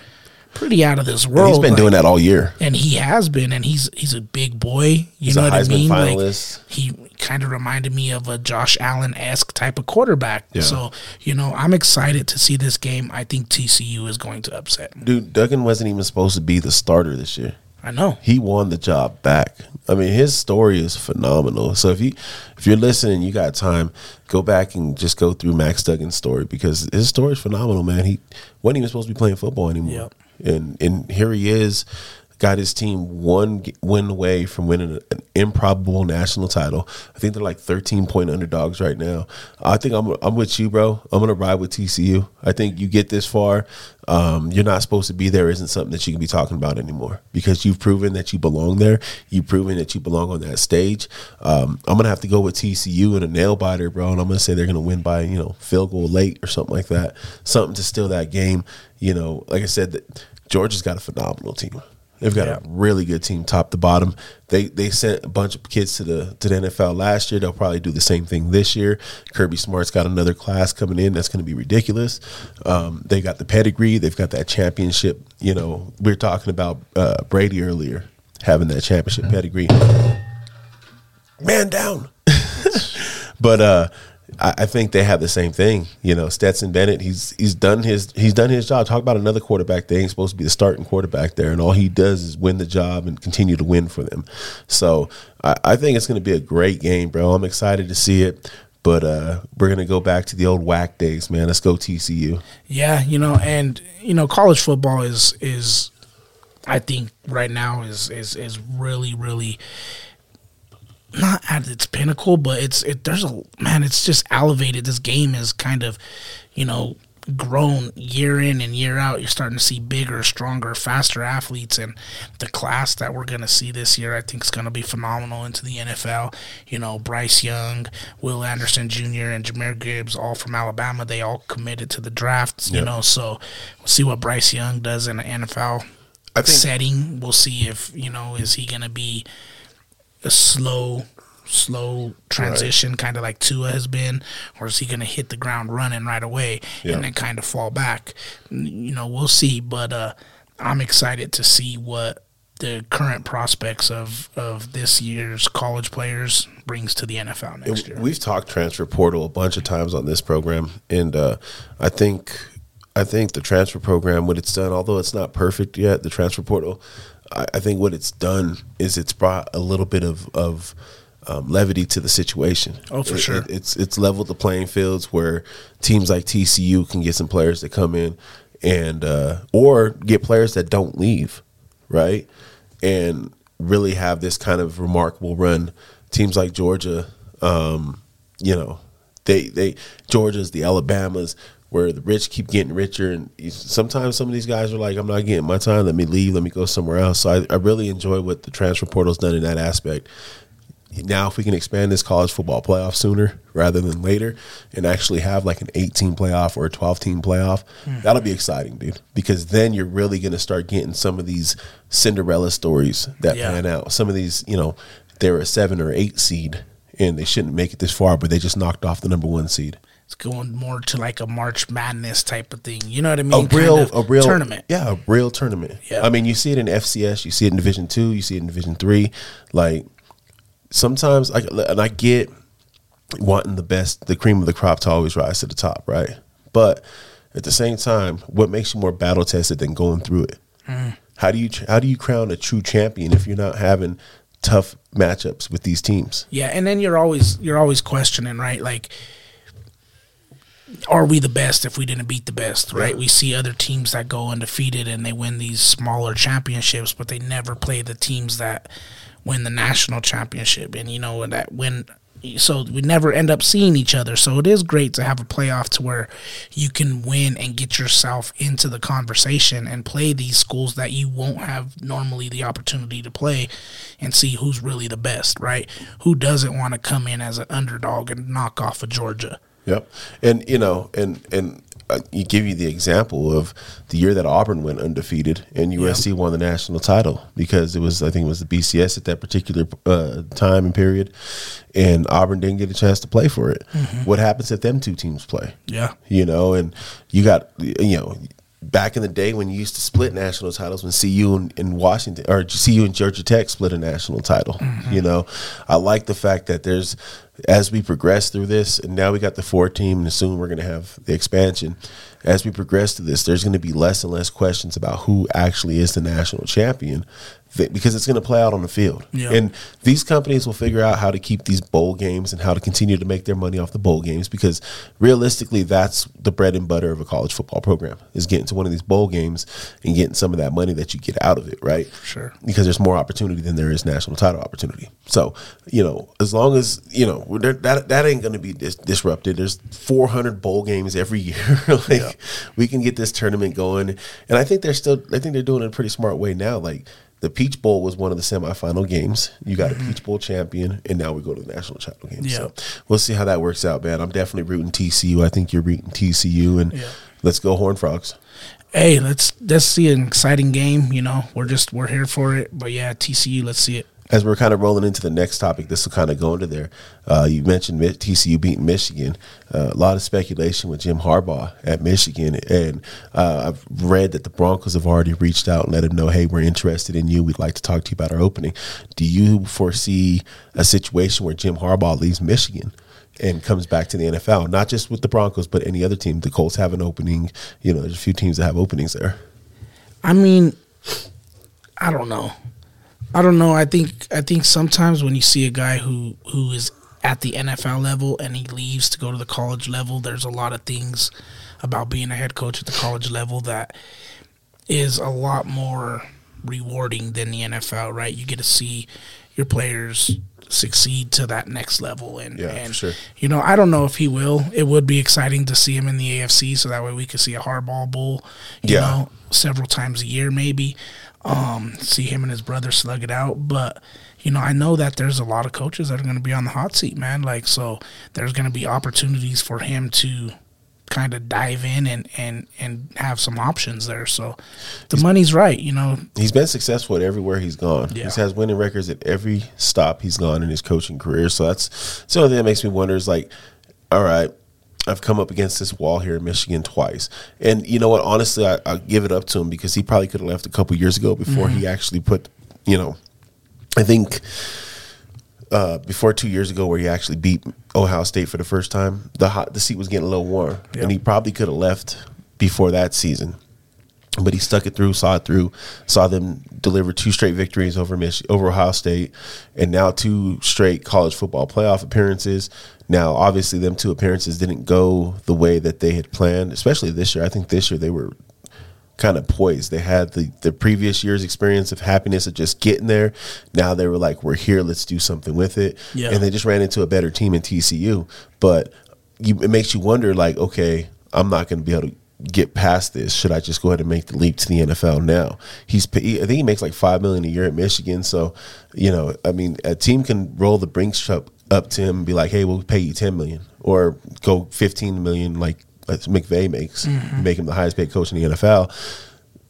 S1: pretty out of this world.
S2: he's been
S1: like-
S2: doing that all year.
S1: and he has been, and he's he's a big boy. You
S2: He's
S1: know
S2: a
S1: what I
S2: Heisman
S1: mean? Like,
S2: finalist.
S1: he kind of reminded me of a Josh Allen esque type of quarterback.
S2: Yeah.
S1: So you know, I'm excited to see this game. I think TCU is going to upset.
S2: Dude, Duggan wasn't even supposed to be the starter this year.
S1: I know.
S2: He won the job back. I mean, his story is phenomenal. So if you if you're listening, you got time, go back and just go through Max Duggan's story because his story is phenomenal, man. He wasn't even supposed to be playing football anymore,
S1: Yep.
S2: And and here he is, got his team one win away from winning an improbable national title. I think they're like 13 point underdogs right now. I think I'm I'm with you, bro. I'm gonna ride with TCU. I think you get this far, um, you're not supposed to be there. Isn't something that you can be talking about anymore because you've proven that you belong there. You've proven that you belong on that stage. Um, I'm gonna have to go with TCU and a nail biter, bro. And I'm gonna say they're gonna win by you know field goal late or something like that. Something to steal that game. You know, like I said, that Georgia's got a phenomenal team. They've got
S1: Yeah.
S2: a really good team, top to bottom. They they sent a bunch of kids to the to the NFL last year. They'll probably do the same thing this year. Kirby Smart's got another class coming in that's going to be ridiculous. Um, they got the pedigree. They've got that championship. You know, we were talking about uh, Brady earlier having that championship pedigree. Man down. but uh, I, I think they have the same thing. You know, Stetson Bennett. He's he's done his he's done his job. Talk about another quarterback. They ain't supposed to be the starting quarterback there, and all he does is win the job and continue to win for them. So I, I think it's going to be a great game, bro. I'm excited to see it. But uh, we're gonna go back to the old whack days, man. Let's go TCU.
S1: Yeah, you know, and you know, college football is is I think right now is is is really really not at its pinnacle, but it's it there's a man, it's just elevated. This game is kind of, you know, grown year in and year out. You're starting to see bigger, stronger, faster athletes and the class that we're gonna see this year I think is gonna be phenomenal into the NFL. You know, Bryce Young, Will Anderson Jr. and Jahmyr Gibbs all from Alabama, they all committed to the drafts, you know, so we'll see what Bryce Young does in the NFL
S2: I think
S1: setting. We'll see if you know is he gonna be a slow, slow transition, kind of like Tua has been, or is he gonna hit the ground running right away
S2: Yeah.
S1: and then kind of fall back? You know, we'll see. But uh, I'm excited to see what the current prospects of of this year's college players brings to the NFL next year.
S2: We've talked transfer portal a bunch of times on this program, and uh, I think I think the transfer program, what it's done, although it's not perfect yet, the transfer portal, I, I think what it's done is it's brought a little bit of of um, levity to the situation.
S1: Oh, for
S2: It-
S1: sure.
S2: it- it's it's leveled the playing fields where teams like TCU can get some players that come in and uh, or get players that don't leave, right? And really have this kind of remarkable run. Teams like Georgia, um, you know, they they Georgia's the Alabamas where the rich keep getting richer, and sometimes some of these guys are like, "I'm not getting my time. Let me leave. Let me go somewhere else." So I, I really enjoy what the transfer portal's done in that aspect. Now, if we can expand this college football playoff sooner rather than later, and actually have like an 18 playoff or a 12 team playoff, hmm. that'll be exciting, dude. Because then you're really going to start getting some of these Cinderella stories that
S1: Yeah.
S2: pan out. Some of these, you know, they're a seven or eight seed and they shouldn't make it this far, but they just knocked off the number one seed.
S1: It's going more to like a March Madness type of thing. You know what I mean?
S2: a real
S1: Kind of
S2: a real
S1: tournament.
S2: Yeah, a real tournament.
S1: Yeah.
S2: I mean, you see it in FCS, you see it in Division Two, you see it in Division Three. Like sometimes, I and I get wanting the best, the cream of the crop to always rise to the top, right? But at the same time, what makes you more battle tested than going through it?
S1: Mm.
S2: How do you how do you crown a true champion if you're not having tough matchups with these teams?
S1: Yeah, and then you're always you're always questioning, right? Like are we the best if we didn't beat the best, right? We see other teams that go undefeated and they win these smaller championships, but they never play the teams that win the national championship and you know that win so we never end up seeing each other. So it is great to have a playoff to where you can win and get yourself into the conversation and play these schools that you won't have normally the opportunity to play and see who's really the best, right? Who doesn't want to come in as an underdog and knock off of Georgia?
S2: Yep. And you know, and and uh, you give you the example of the year that Auburn went undefeated and USC won the national title because it was I think it was the BCS at that particular uh, time and period, and Auburn didn't get a chance to play for it. What happens if them two teams play?
S1: Yeah.
S2: You know, and you got you know. Back in the day when you used to split national titles, when CU and, and Washington or CU and Georgia Tech split a national title, you know, I like the fact that there's as we progress through this, and now we got the four team, and soon we're going to have the expansion. As we progress through this, there's going to be less and less questions about who actually is the national champion, th- because it's going to play out on the field.
S1: Yeah.
S2: And these companies will figure out how to keep these bowl games and how to continue to make their money off the bowl games, because realistically, that's the bread and butter of a college football program is getting to one of these bowl games and getting some of that money that you get out of it, right?
S1: Sure.
S2: because there's more opportunity than there is national title opportunity. So, you know, as long as you know that that ain't going to be dis- disrupted. There's 400 bowl games every year. like we can get this tournament going, and I think they're still. I think they're doing it in a pretty smart way now. Like the Peach Bowl was one of the semifinal games. You got a mm-hmm. Peach Bowl champion, and now we go to the national title game.
S1: Yeah.
S2: So we'll see how that works out, man. I'm definitely rooting TCU. I think you're rooting TCU, and
S1: Yeah.
S2: let's go Horn Frogs.
S1: Hey, let's let's see an exciting game. You know, we're just we're here for it. But yeah, TCU, let's see it.
S2: As we're kind of rolling into the next topic, this will kind of go into there. Uh, you mentioned TCU beating Michigan. Uh, a lot of speculation with Jim Harbaugh at Michigan, and uh, I've read that the Broncos have already reached out and let him know, "Hey, we're interested in you. We'd like to talk to you about our opening." Do you foresee a situation where Jim Harbaugh leaves Michigan? And comes back to the NFL, not just with the Broncos, but any other team. The Colts have an opening. You know, there's a few teams that have openings there.
S1: I mean, I don't know. I don't know. I think I think sometimes when you see a guy who who is at the NFL level and he leaves to go to the college level, there's a lot of things about being a head coach at the college level that is a lot more rewarding than the NFL, right? You get to see your players succeed to that next level and,
S2: Yeah,
S1: and
S2: sure.
S1: you know, I don't know if he will. It would be exciting to see him in the AFC so that way we could see a Harbaugh bowl, you
S2: Yeah.
S1: know, several times a year maybe. Um, see him and his brother slug it out. But, you know, I know that there's a lot of coaches that are gonna be on the hot seat, man. Like so there's gonna be opportunities for him to kind of dive in and, and, and have some options there. So the money's right, you know.
S2: He's been successful at everywhere he's gone.
S1: Yeah.
S2: He has winning records at every stop he's gone in his coaching career. So that's that's the only thing that makes me wonder is like, all right, I've come up against this wall here in Michigan twice. And you know what? Honestly, I, I give it up to him because he probably could have left a couple years ago before he actually put, you know, I think uh, before two years ago where he actually beat Ohio State for the first time, the hot, the seat was getting a little warm,
S1: Yeah.
S2: and he probably could have left before that season. But he stuck it through, saw it through, saw them deliver two straight victories over Mich- over Ohio State, and now two straight college football playoff appearances. Now, obviously, them two appearances didn't go the way that they had planned, especially this year. I think this year they were kind of poised. They had the, the previous year's experience of happiness of just getting there. Now they were like, we're here, let's do something with it.
S1: Yeah.
S2: And they just ran into a better team in TCU. But you, it makes you wonder, like, okay, I'm not going to be able to get past this. Should I just go ahead and make the leap to the NFL now? He's, he, I think he makes like five million a year at Michigan. So, you know, I mean, a team can roll the Brinks up, up to him and be like, hey, we'll pay you 10 million or go 15 million like McVay makes, make him the highest paid coach in the NFL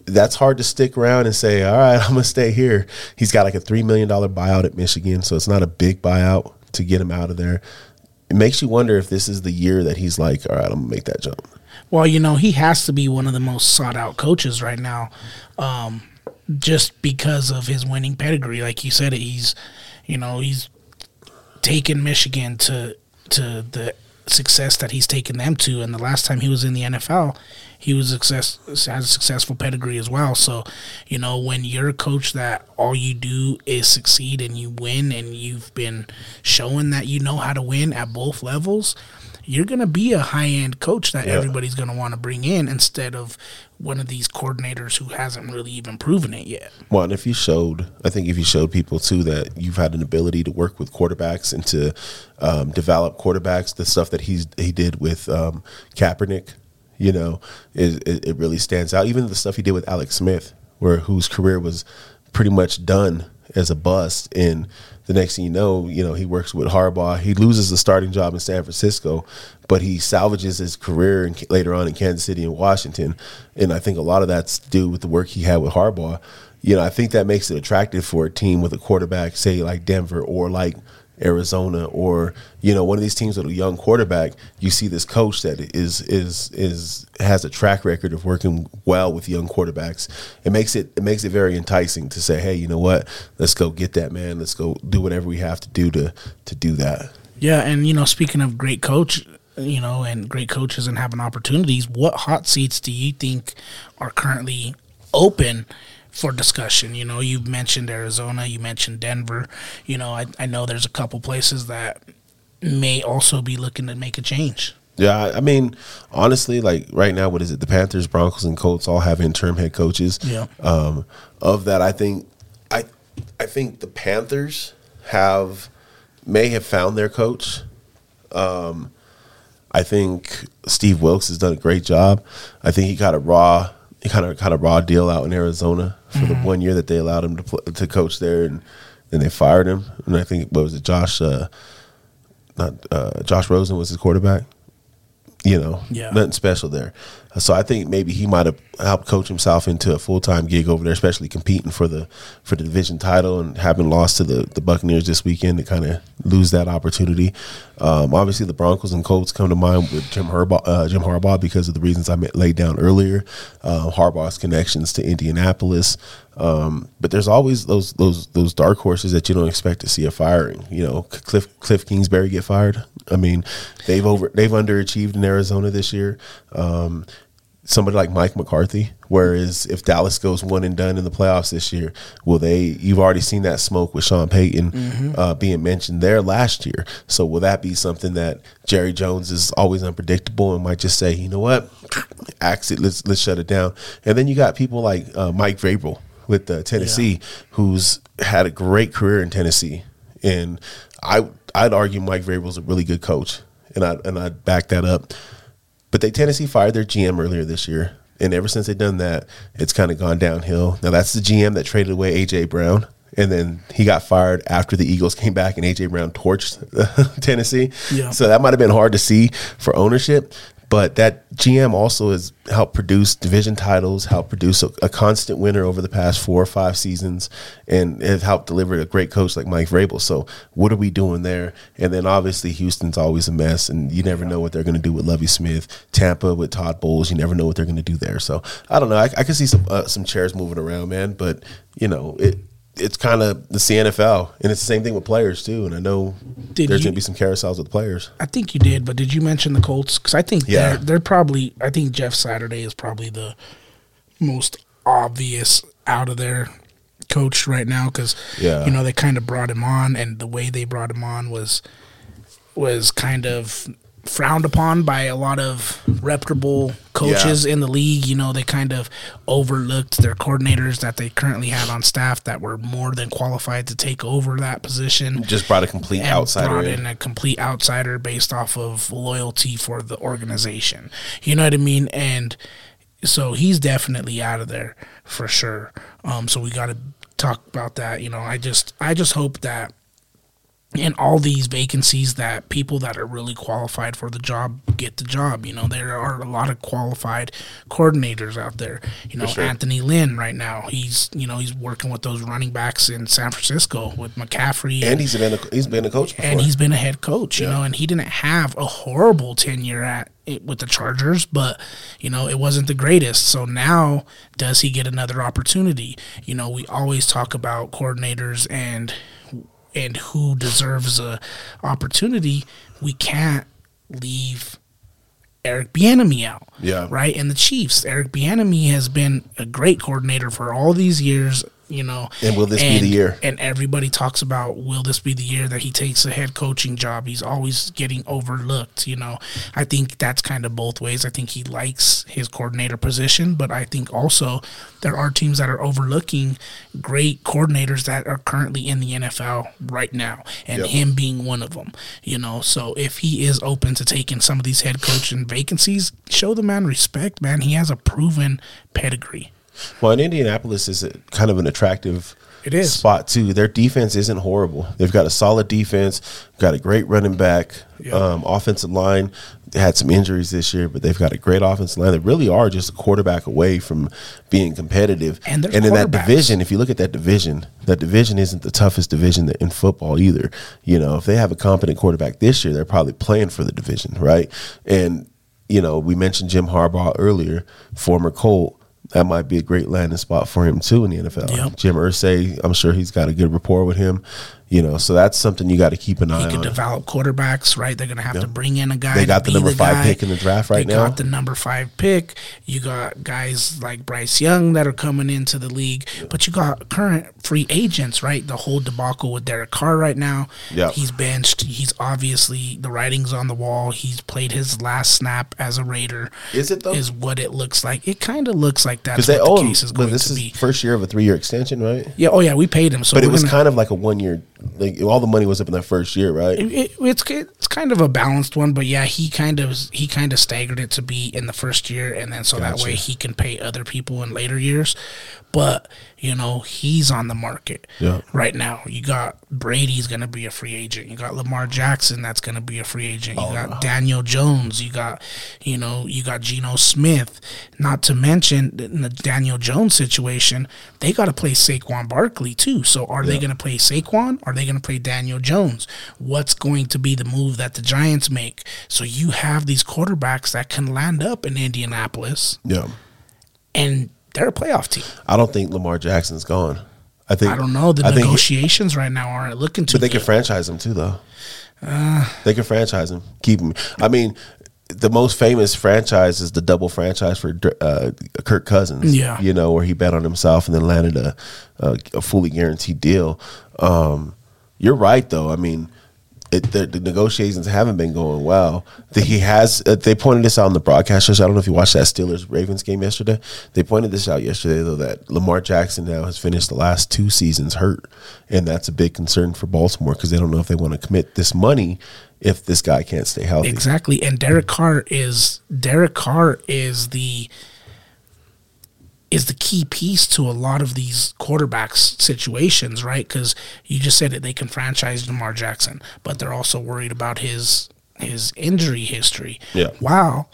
S2: that's hard to stick around and say, all right, I'm gonna stay here. He's got like a three million dollar buyout at Michigan, so it's not a big buyout to get him out of there. it makes you wonder if this is the year that he's like, all right, I'm gonna make that jump.
S1: Well, you know, he has to be one of the most sought out coaches right now, um, just because of his winning pedigree. Like you said, he's, you know, he's taken Michigan to to the success that he's taken them to. And the last time he was in the NFL, he was success has a successful pedigree as well. So, you know, when you're a coach that all you do is succeed and you win, and you've been showing that you know how to win at both levels, you're going to be a high end coach that yeah. everybody's going to want to bring in instead of one of these coordinators who hasn't really even proven it yet.
S2: Well, and if you showed, I think if you showed people too that you've had an ability to work with quarterbacks and to um, develop quarterbacks, the stuff that he's he did with um, Kaepernick, you know, it, it, it really stands out. Even the stuff he did with Alex Smith, where whose career was pretty much done as a bust and the next thing you know, you know, he works with Harbaugh. He loses the starting job in San Francisco, but he salvages his career in, later on in Kansas City and Washington. And I think a lot of that's due with the work he had with Harbaugh. You know, I think that makes it attractive for a team with a quarterback, say like Denver or like Arizona or you know one of these teams with a young quarterback, you see this coach that is is is has a track record of working well with young quarterbacks. It makes it it makes it very enticing to say, hey, you know what? Let's go get that man. Let's go do whatever we have to do to to do that.
S1: Yeah, and you know, speaking of great coach, you know, and great coaches and having opportunities, what hot seats do you think are currently open? For discussion. You know, you mentioned Arizona, you mentioned Denver. You know, I, I know there's a couple places that may also be looking to make a change.
S2: Yeah, I mean, honestly, like right now, what is it? The Panthers, Broncos, and Colts all have interim head coaches.
S1: Yeah.
S2: Um, of that, I think, I, I think the Panthers have may have found their coach. Um, I think Steve Wilks has done a great job. I think he got a raw kind of kind of raw deal out in Arizona for mm-hmm. the one year that they allowed him to play, to coach there, and then they fired him. And I think what was it, Josh? Uh, not uh, Josh Rosen was his quarterback. You know,
S1: yeah.
S2: nothing special there. So I think maybe he might have helped coach himself into a full time gig over there, especially competing for the for the division title and having lost to the, the Buccaneers this weekend to kind of lose that opportunity. Um, obviously, the Broncos and Colts come to mind with Jim Harbaugh, uh, Jim Harbaugh because of the reasons I laid down earlier. Uh, Harbaugh's connections to Indianapolis, um, but there's always those those those dark horses that you don't expect to see a firing. You know, Kliff Kliff Kingsbury get fired. I mean, they've over they've underachieved in Arizona this year. Um, somebody like Mike McCarthy. Whereas if Dallas goes one and done in the playoffs this year, will they? You've already seen that smoke with Sean Payton mm-hmm. uh, being mentioned there last year. So will that be something that Jerry Jones is always unpredictable and might just say, you know what, axe it, let's let's shut it down. And then you got people like uh, Mike Vrabel with uh, Tennessee, yeah. who's had a great career in Tennessee, and I I'd argue Mike Vrabel's a really good coach, and I and I back that up. But they Tennessee fired their GM earlier this year, and ever since they've done that, it's kind of gone downhill. Now that's the GM that traded away AJ Brown, and then he got fired after the Eagles came back and AJ Brown torched Tennessee. Yeah. So that might have been hard to see for ownership. But that GM also has helped produce division titles, helped produce a, a, constant winner over the past four or five seasons, and has helped deliver a great coach like Mike Vrabel. So what are we doing there? And then obviously Houston's always a mess, and you never know what they're going to do with Lovie Smith. Tampa with Todd Bowles, you never know what they're going to do there. So I don't know. I, I can see some uh, some chairs moving around, man. But you know it it's kind of the CNFL, and it's the same thing with players too. And I know did there's going to be some carousels with players.
S1: I think you did, but did you mention the Colts? Because I think yeah. they're, they're probably. I think Jeff Saturday is probably the most obvious out of their coach right now because yeah. you know they kind of brought him on, and the way they brought him on was was kind of frowned upon by a lot of reputable coaches yeah. in the league. You know, they kind of overlooked their coordinators that they currently had on staff that were more than qualified to take over that position.
S2: Just brought a complete outsider. Brought
S1: in a complete outsider based off of loyalty for the organization. You know what I mean? And so he's definitely out of there for sure. Um, so we got to talk about that. You know, I just I just hope that and all these vacancies that people that are really qualified for the job get the job. You know, there are a lot of qualified coordinators out there. You know,
S2: sure.
S1: Anthony Lynn right now, he's you know he's working with those running backs in San Francisco with McCaffrey
S2: And he's been a, he's been a coach before.
S1: and he's been a head coach, you
S2: Yeah.
S1: know, and he didn't have a horrible tenure at it with the Chargers, but you know, it wasn't the greatest. So now does he get another opportunity? You know, we always talk about coordinators and and who deserves a opportunity. We can't leave Eric Bieniemy out.
S2: Yeah.
S1: Right? And the Chiefs, Eric Bieniemy has been a great coordinator for all these years, you know.
S2: And will this be the year?
S1: And everybody talks about will this be the year that he takes a head coaching job? He's always getting overlooked, you know. I think that's kind of both ways. I think he likes his coordinator position, but I think also there are teams that are overlooking great coordinators that are currently in the NFL right now, and
S2: Yep.
S1: him being one of them, you know. So if he is open to taking some of these head coaching vacancies, show the man respect, man. He has a proven pedigree.
S2: Well, in Indianapolis is a, kind of an attractive
S1: It is.
S2: spot too. Their defense isn't horrible. They've got a solid defense, got a great running back,
S1: Yep.
S2: um, offensive line. They had some injuries this year, but they've got a great offensive line. They really are just a quarterback away from being competitive.
S1: And they're
S2: in that division, if you look at that division, that division isn't the toughest division in football either. You know, if they have a competent quarterback this year, they're probably playing for the division, right? And you know, we mentioned Jim Harbaugh earlier, former Colt. That might be a great landing spot for him too in the NFL.
S1: Yep.
S2: Jim Irsay, I'm sure he's got a good rapport with him. You know, so that's something you got to keep an eye on.
S1: He could
S2: on.
S1: develop quarterbacks, right? They're going to have to bring in a guy.
S2: They got the
S1: be
S2: number five
S1: guy.
S2: pick in the draft right
S1: they
S2: now.
S1: got the number five pick. You got guys like Bryce Young that are coming into the league, but you got current free agents, right? The whole debacle with Derek Carr right now.
S2: Yeah.
S1: He's benched. He's obviously the writing's on the wall. He's played his last snap as a Raider.
S2: Is it though?
S1: Is what it looks like. It kind of looks like that.
S2: Because they owe
S1: the
S2: him.
S1: case is
S2: But
S1: going
S2: this
S1: to
S2: is
S1: be.
S2: first year of a three year extension, right?
S1: Yeah. Oh yeah, we paid him. So
S2: But it was
S1: gonna-
S2: kind of like a one year. Like all the money was up in that first year, right?
S1: it, it's it's kind of a balanced one, but yeah, he kind of he kind of staggered it to be in the first year, and then so that way he can pay other people in later years. But you know he's on the market
S2: Yeah.
S1: right now. You got Brady's going to be a free agent. You got Lamar Jackson that's going to be a free agent. You oh, got Daniel Jones. You got you know you got Geno Smith. Not to mention in the Daniel Jones situation, they got to play Saquon Barkley too. So are they going to play Saquon? Are they going to play Daniel Jones? What's going to be the move that the Giants make? So you have these quarterbacks that can land up in Indianapolis,
S2: Yeah.
S1: and they're a playoff team.
S2: I don't think Lamar Jackson's gone. I think
S1: I don't know. The
S2: I he-
S1: negotiations right now aren't looking too
S2: But they
S1: good.
S2: can franchise him too, though.
S1: Uh.
S2: they can franchise him, keep him. I mean, the most famous franchise is the double franchise for uh, Kirk Cousins.
S1: Yeah.
S2: you know where he bet on himself and then landed a a, a fully guaranteed deal. Um, you're right, though. I mean. It, the, the negotiations haven't been going well. The, he has. Uh, they pointed this out on the broadcast shows. I don't know if you watched that Steelers Ravens game yesterday. They pointed this out yesterday though that Lamar Jackson now has finished the last two seasons hurt, and that's a big concern for Baltimore because they don't know if they want to commit this money if this guy can't stay healthy.
S1: Exactly. And Derek Carr is Derek Carr is the is the key piece to a lot of these quarterbacks situations, right? Because you just said that they can franchise Lamar Jackson, but they're also worried about his his injury history.
S2: Yeah.
S1: Wow.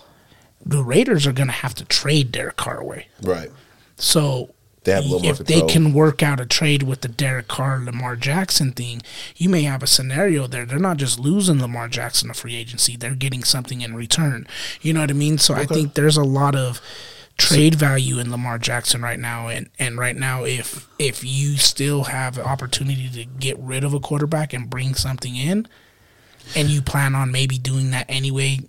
S1: The Raiders are going to have to trade Derek Carr away.
S2: Right.
S1: So
S2: They have a little more
S1: if they can work out a trade with the Derek Carr Lamar Jackson thing, you may have a scenario there. They're not just losing Lamar Jackson to free agency; they're getting something in return. You know what I mean? So I think there's a lot of trade value in Lamar Jackson right now, and and right now, if if you still have an opportunity to get rid of a quarterback and bring something in, and you plan on maybe doing that anyway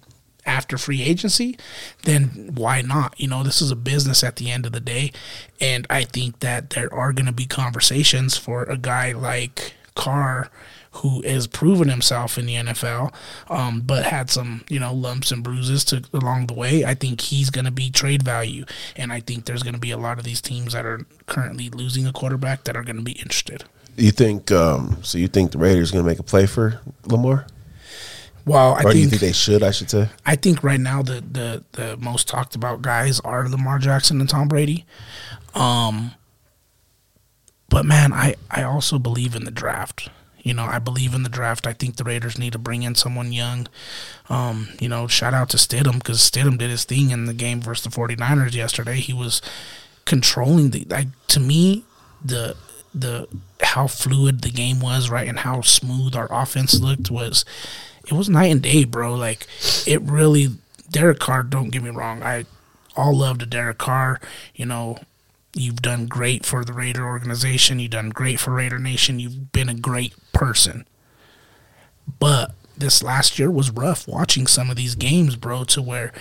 S1: after free agency, then why not? You know, this is a business at the end of the day. And I think that there are going to be conversations for a guy like Carr who has proven himself in the NFL, um, but had some, you know, lumps and bruises to along the way. I think he's going to be trade value. And I think there's going to be a lot of these teams that are currently losing a quarterback that are going to be interested.
S2: You think? Um, so you think the Raiders going to make a play for Lamar,
S1: Well, I
S2: or do you
S1: think
S2: think they should? I should say.
S1: I think right now the the the most talked about guys are Lamar Jackson and Tom Brady. Um but man, I I also believe in the draft. You know, I believe in the draft. I think the Raiders need to bring in someone young. Um, you know, shout out to Stidham because Stidham did his thing in the game versus the 49ers yesterday. He was controlling the like to me the the how fluid the game was, right, and how smooth our offense looked was it was night and day, bro. Like it really Derek Carr, don't get me wrong. I all love to Derek Carr. You know, you've done great for the Raider organization. You've done great for Raider Nation. You've been a great person. But this last year was rough watching some of these games, bro, to where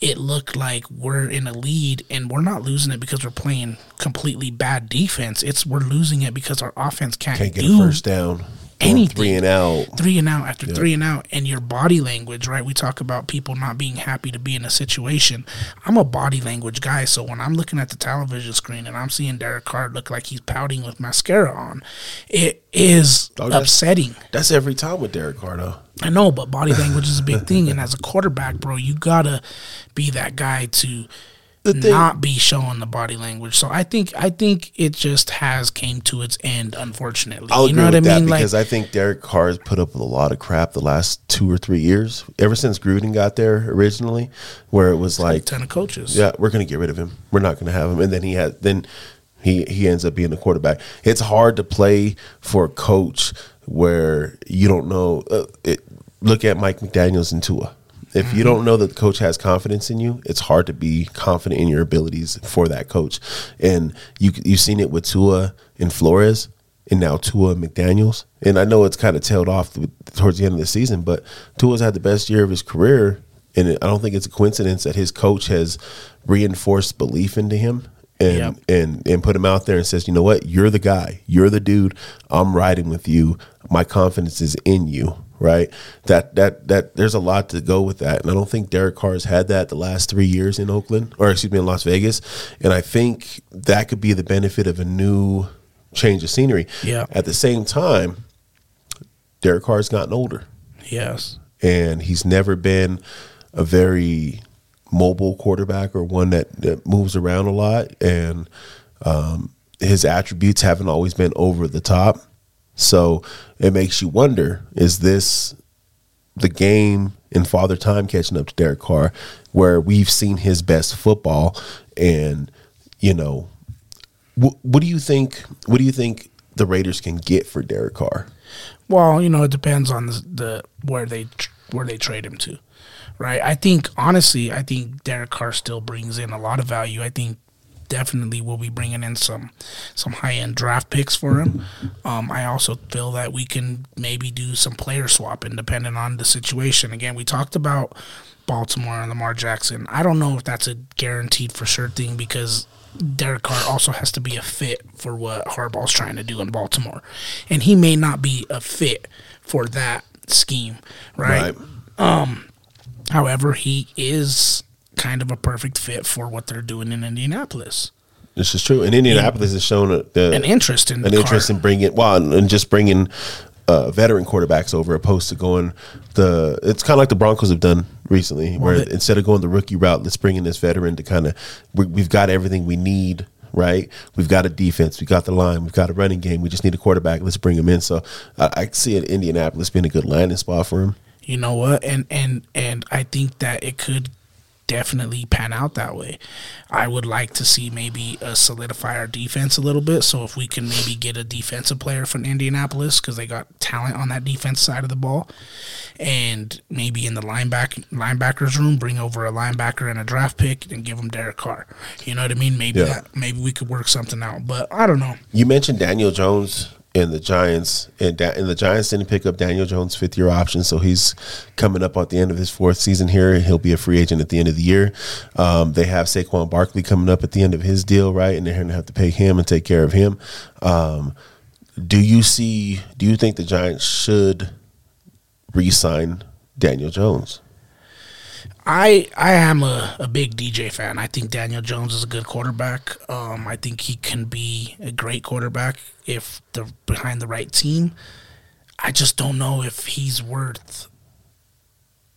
S1: it looked like we're in a lead and we're not losing it because we're playing completely bad defense. It's we're losing it because our offense can't,
S2: Can't get
S1: do
S2: a first down.
S1: Anything.
S2: Three and out.
S1: three and out after three and out and your body language right we talk about people not being happy to be in a situation i'm a body language guy so when i'm looking at the television screen and i'm seeing derek carr look like he's pouting with mascara on it is
S2: Oh, that's-
S1: upsetting
S2: That's every time with Derek Carr, though.
S1: i know but body language is a big thing and as a quarterback bro you gotta be that guy to
S2: The thing-
S1: not be showing the body language so i think i think it just has came to its end unfortunately
S2: I'll
S1: you
S2: agree
S1: know what
S2: with
S1: i
S2: that
S1: mean
S2: because I think Derek Carr has put up with a lot of crap the last two or three years. Ever since Gruden got there originally, where it was like, a
S1: ton of coaches
S2: yeah, we're going to get rid of him. We're not going to have him. And then he had then he he ends up being the quarterback. It's hard to play for a coach where you don't know. Uh, it, look at Mike McDaniel's and Tua. If you mm-hmm. don't know that the coach has confidence in you, it's hard to be confident in your abilities for that coach. And you you've seen it with Tua and Flores, and now Tua McDaniel's. And I know it's kind of tailed off towards the end of the season, but Tua's had the best year of his career and I don't think it's a coincidence that his coach has reinforced belief into him and
S1: Yep.
S2: and and put him out there and says, you know what, you're the guy, you're the dude. I'm riding with you. My confidence is in you. Right. That that that there's a lot to go with that, and I don't think Derek Carr has had that the last three years in Oakland, or excuse me, in Las Vegas, and I think that could be the benefit of a new change of scenery.
S1: Yeah.
S2: At the same time, Derek Carr's gotten older
S1: yes
S2: and he's never been a very mobile quarterback or one that, that moves around a lot and um, his attributes haven't always been over the top so it makes you wonder is this the game in father time catching up to Derek Carr where we've seen his best football and you know what, what do you think what do you think the Raiders can get for Derek Carr
S1: Well, you know, it depends on the, the where they where they trade him to, right? I think honestly, I think Derek Carr still brings in a lot of value. I think definitely we'll be bringing in some some high end draft picks for him. Um, I also feel that we can maybe do some player swapping depending on the situation. Again, we talked about Baltimore and Lamar Jackson. I don't know if that's a guaranteed for sure thing because Derek Carr also has to be a fit for what Harbaugh's trying to do in Baltimore. And he may not be a fit for that scheme, right? However, he is kind of a perfect fit for what they're doing in Indianapolis.
S2: This is true. And Indianapolis has shown a, the,
S1: An interest in
S2: an interest in bringing well, and, and just bringing uh, veteran quarterbacks over, opposed to going the. It's kind of like the Broncos have done recently, where
S1: they-
S2: instead of going the rookie route, let's bring in this veteran to kind of. We, we've got everything we need. Right, we've got a defense, we've got the line, we've got a running game. We just need a quarterback. Let's bring him in. So I, I see it Indianapolis being a good landing spot for him.
S1: You know what? And and and I think that it could definitely pan out that way. I would like to see maybe uh, solidify our defense a little bit. So if we can maybe get a defensive player from Indianapolis because they got talent on that defense side of the ball, and maybe in the lineback linebackers room bring over a linebacker and a draft pick and give them Derek Carr. You know what I mean? Maybe
S2: Yeah.
S1: that maybe we could work something out. But I don't know.
S2: You mentioned Daniel Jones and the Giants, and, and the Giants didn't pick up Daniel Jones' fifth year option, so he's coming up at the end of his fourth season here. He'll be a free agent at the end of the year. Um, they have Saquon Barkley coming up at the end of his deal, right? And they're going to have to pay him and take care of him. Um, do you see? Do you think the Giants should re-sign Daniel Jones?
S1: I I am a, a big DJ fan. I think Daniel Jones is a good quarterback. Um, I think he can be a great quarterback if they're behind the right team. I just don't know if he's worth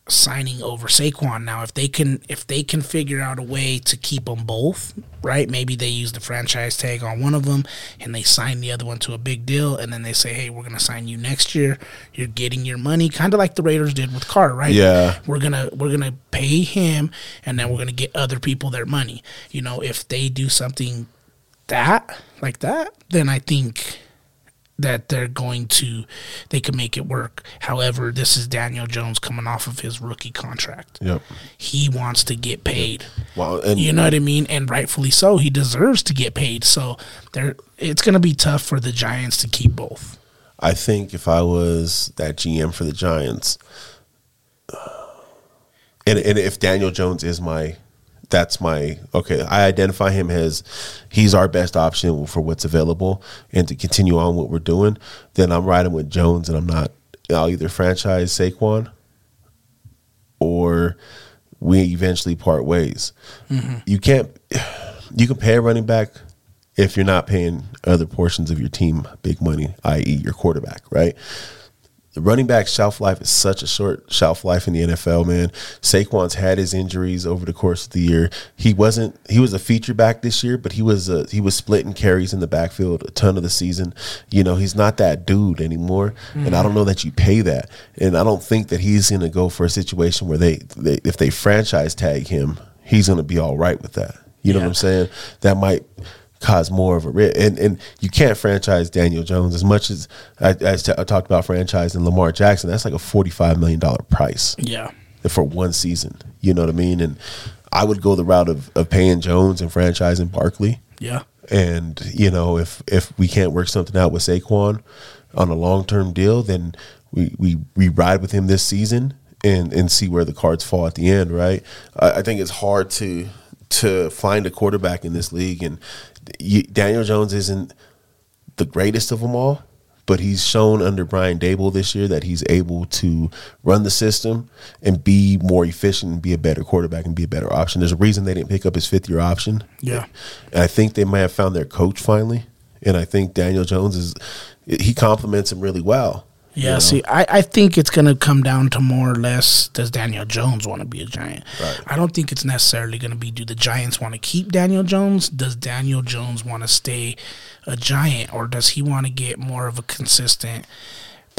S1: signing over Saquon. Now, if they can if they can figure out a way to keep them both, right? Maybe they use the franchise tag on one of them and they sign the other one to a big deal, and then they say, "Hey, we're gonna sign you next year. You're getting your money," kind of like the Raiders did with Carr, right?
S2: Yeah.
S1: we're gonna we're gonna pay him, and then we're gonna get other people their money. You know, if they do something that like that, then I think that they're going to they can make it work. However, this is Daniel Jones coming off of his rookie contract.
S2: Yep.
S1: He wants to get paid.
S2: Well, and
S1: You know what I mean? And rightfully so. He deserves to get paid. So there it's gonna be tough for the Giants to keep both.
S2: I think if I was that GM for the Giants, and, and if Daniel Jones is my, that's my okay. I identify him as he's our best option for what's available, and to continue on what we're doing, then I'm riding with Jones, and I'm not. I'll either franchise Saquon, or we eventually part ways. Mm-hmm. You can't. You can pay a running back if you're not paying other portions of your team big money, i.e., your quarterback, right? The running back shelf life is such a short shelf life in the NFL, man. Saquon's had his injuries over the course of the year. He wasn't he was a feature back this year, but he was uh, he was splitting carries in the backfield a ton of the season. You know, he's not that dude anymore, and I don't know that you pay that. And I don't think that he's going to go for a situation where they, they if they franchise tag him, he's going to be all right with that. You know what I'm saying? That might cause more of a risk. And and you can't franchise Daniel Jones as much as I, I, t- I talked about franchising Lamar Jackson. That's like a forty five million dollar price
S1: Yeah.
S2: for one season. You know what I mean? And I would go the route of, of paying Jones and franchising Barkley.
S1: Yeah.
S2: And you know, if if we can't work something out with Saquon on a long term deal, then we, we we ride with him this season and and see where the cards fall at the end. Right? I, I think it's hard to to find a quarterback in this league, and you, Daniel Jones isn't the greatest of them all. But he's shown under Brian Daboll this year that he's able to run the system and be more efficient and be a better quarterback and be a better option. There's a reason they didn't pick up his fifth year option.
S1: Yeah.
S2: And I think they might have found their coach finally. And I think Daniel Jones is he complements him really well.
S1: Yeah,
S2: you know?
S1: see, I, I think it's going to come down to more or less does Daniel Jones want to be a Giant?
S2: Right.
S1: I don't think it's necessarily going to be do the Giants want to keep Daniel Jones? Does Daniel Jones want to stay a Giant or does he want to get more of a consistent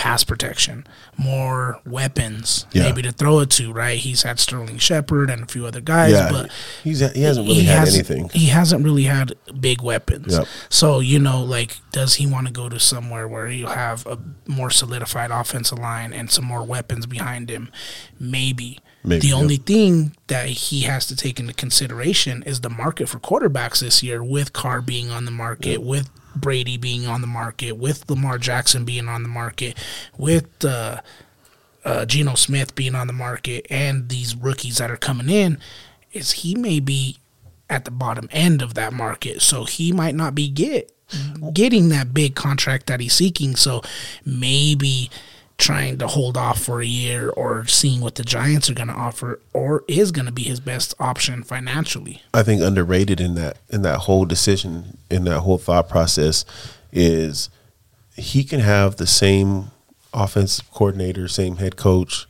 S1: pass protection, more weapons,
S2: Yeah.
S1: maybe to throw it to, right? He's had Sterling Shepard and a few other guys,
S2: Yeah,
S1: but
S2: he's he hasn't really
S1: he
S2: had
S1: hasn't-
S2: anything.
S1: He hasn't really had big weapons.
S2: Yep.
S1: So you know, like, does he want to go to somewhere where you have a more solidified offensive line and some more weapons behind him? Maybe.
S2: Maybe,
S1: the
S2: yep.
S1: only thing that he has to take into consideration is the market for quarterbacks this year, with Carr being on the market, with Brady being on the market, with Lamar Jackson being on the market, with uh, uh, Geno Smith being on the market, and these rookies that are coming in, is he may be at the bottom end of that market, so he might not be get getting that big contract that he's seeking. So maybe trying to hold off for a year or seeing what the Giants are going to offer or is going to be his best option financially.
S2: I think underrated in that in that whole decision in that whole thought process is he can have the same offensive coordinator, same head coach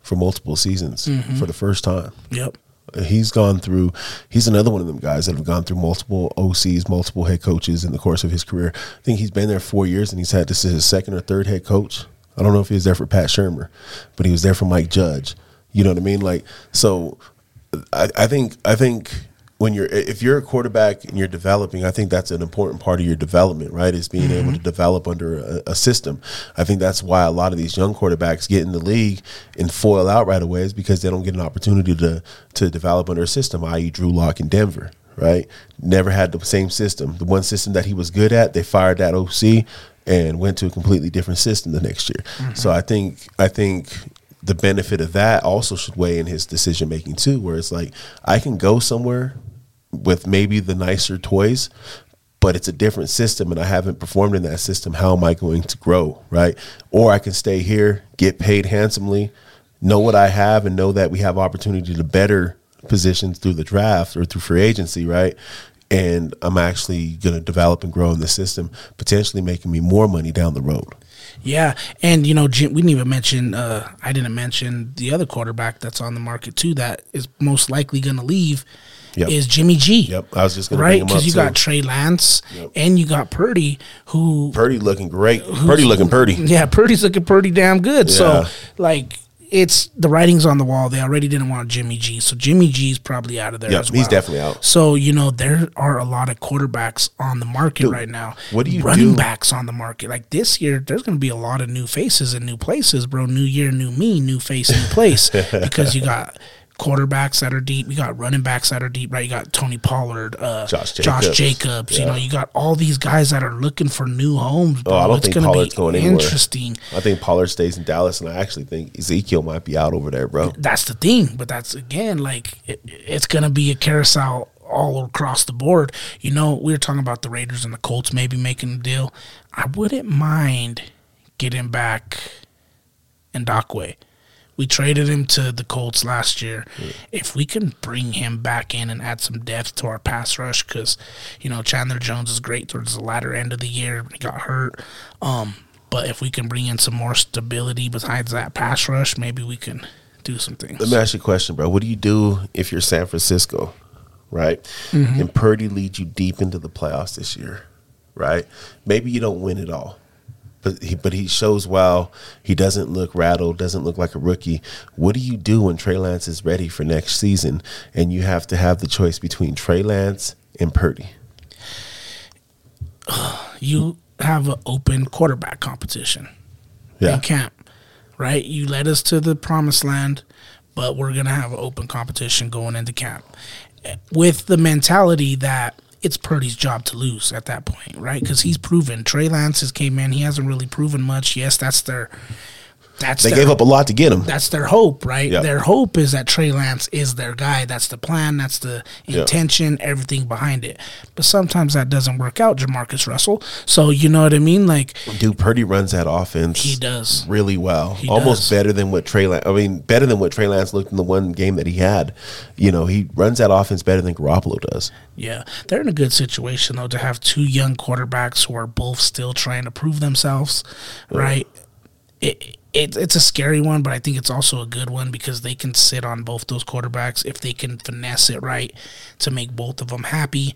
S2: for multiple seasons mm-hmm. for the first time.
S1: Yep.
S2: He's gone through. He's another one of them guys that have gone through multiple OCs, multiple head coaches in the course of his career. I think he's been there four years, and he's had this is his second or third head coach. I don't know if he was there for Pat Shurmur, but he was there for Mike Judge. You know what I mean? Like, so I, I think I think when you're if you're a quarterback and you're developing, I think that's an important part of your development, right? Is being able mm-hmm. to develop under a, a system. I think that's why a lot of these young quarterbacks get in the league and foil out right away is because they don't get an opportunity to to develop under a system, i.e., Drew Lock in Denver. Right, never had the same system. The one system that he was good at, they fired that OC and went to a completely different system the next year. Mm-hmm. So I think I think the benefit of that also should weigh in his decision making too, where it's like I can go somewhere with maybe the nicer toys, but it's a different system and I haven't performed in that system. How am I going to grow? Right. Or I can stay here, get paid handsomely, know what I have, and know that we have opportunity to better positions through the draft or through free agency, right? And I'm actually going to develop and grow in the system, potentially making me more money down the road.
S1: Yeah, and you know, Jim, we didn't even mention. Uh, I didn't mention the other quarterback that's on the market too. That is most likely going to leave.
S2: Yep.
S1: Is Jimmy G?
S2: Yep, I was just going to
S1: right
S2: bring him up
S1: because you
S2: too.
S1: got Trey Lance
S2: Yep.
S1: and you got Purdy, who
S2: Purdy looking great. Purdy looking Purdy.
S1: yeah, Purdy's looking pretty damn good. So like. It's the writing's on the wall. They already didn't want Jimmy G, so Jimmy G's probably out of there
S2: Yep,
S1: as well.
S2: he's definitely out.
S1: So you know there are a lot of quarterbacks on the market right now.
S2: what do you
S1: running
S2: do-
S1: backs on the market? Like this year, there's going to be a lot of new faces and new places, bro. New year, new me, new face, new place. because you got quarterbacks that are deep, you got running backs that are deep, right? You got Tony Pollard, uh,
S2: Josh
S1: Josh
S2: Jacobs.
S1: Jacobs. You know, you got all these guys that are looking for new homes. Bro.
S2: Oh, I don't
S1: it's
S2: think Pollard's
S1: be
S2: going anywhere.
S1: interesting.
S2: I think Pollard stays in Dallas, and I actually think Ezekiel might be out over there, bro.
S1: That's the thing, but that's again like it, it's gonna be a carousel all across the board. You know, we were talking about the Raiders and the Colts maybe making a deal. I wouldn't mind getting back Ngakoue. We traded him to the Colts last year. If we can bring him back in and add some depth to our pass rush, because you know Chandler Jones is great towards the latter end of the year. He got hurt, um, but if we can bring in some more stability besides that pass rush, maybe we can do some things.
S2: Let me ask you a question, bro. What do you do if you're San Francisco, right?
S1: Mm-hmm.
S2: And Purdy leads you deep into the playoffs this year, right? Maybe you don't win it all, but he but he shows well. He doesn't look rattled, doesn't look like a rookie. What do you do when Trey Lance is ready for next season, and you have to have the choice between Trey Lance and Purdy?
S1: you have an open quarterback competition
S2: Yeah,
S1: in camp, right? You led us to the promised land, but we're gonna have an open competition going into camp with the mentality that it's Purdy's job to lose at that point, right? Because he's proven Trey Lance has came in, he hasn't really proven much. Yes, that's their that's
S2: they
S1: their
S2: gave up a lot to get him.
S1: that's their hope, right?
S2: Yeah.
S1: Their hope is that Trey Lance is their guy. That's the plan. That's the
S2: Yeah.
S1: intention. Everything behind it. But sometimes that doesn't work out, Jamarcus Russell. So you know what I mean? Like
S2: Dude, Purdy runs that offense.
S1: he does.
S2: really well,
S1: He
S2: almost
S1: does.
S2: better than what Trey. Lance, I mean, better than what Trey Lance looked in the one game that he had. You know, he runs that offense better than Garoppolo does.
S1: Yeah, they're in a good situation though to have two young quarterbacks who are both still trying to prove themselves, right? It, it it's a scary one, but I think it's also a good one because they can sit on both those quarterbacks if they can finesse it right to make both of them happy,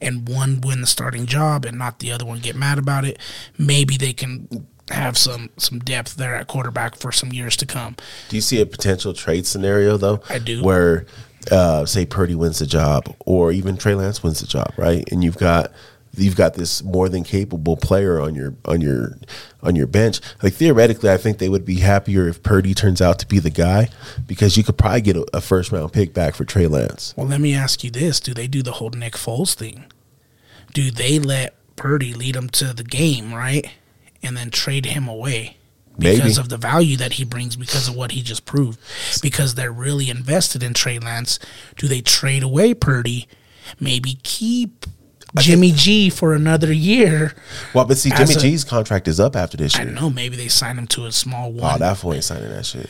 S1: and one win the starting job and not the other one get mad about it. Maybe they can have some some depth there at quarterback for some years to come.
S2: Do you see a potential trade scenario though?
S1: I do.
S2: Where, uh, say, Purdy wins the job, or even Trey Lance wins the job, right? And you've got you've got this more than capable player on your on your on your bench. Like theoretically, I think they would be happier if Purdy turns out to be the guy because you could probably get a, a first round pick back for Trey Lance.
S1: Well, let me ask you this: Do they do the whole Nick Foles thing? Do they let Purdy lead them to the game, right, and then trade him away because
S2: Maybe.
S1: of the value that he brings, because of what he just proved, because they're really invested in Trey Lance? Do they trade away Purdy? Maybe keep Jimmy G for another year.
S2: Well, but see, Jimmy
S1: a-
S2: G's contract is up after this
S1: I
S2: year.
S1: don't know. Maybe they sign him to a small
S2: Oh,
S1: one.
S2: that fool ain't signing that shit.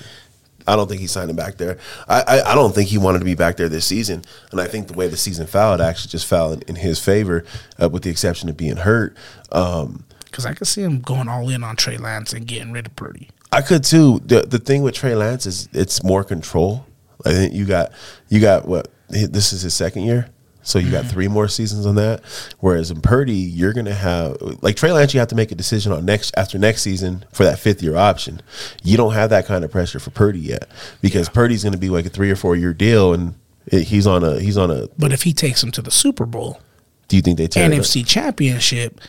S2: I don't think he's signing back there. I, I, I don't think he wanted to be back there this season. And I think the way the season it actually just fell in, in his favor, uh, with the exception of being hurt. Um,
S1: Because I could see him going all in on Trey Lance and getting rid of Purdy.
S2: I could too. The the thing with Trey Lance is it's more control. I think you got you got what this is his second year. So you got mm-hmm. three more seasons on that. Whereas in Purdy, you're gonna have like Trey Lance, you have to make a decision on next after next season for that fifth year option. You don't have that kind of pressure for Purdy yet because Purdy's gonna be like a three or four year deal, and it, he's on a he's on a.
S1: But if he takes him to the Super Bowl,
S2: Do you think they tear it?
S1: NFC Championship,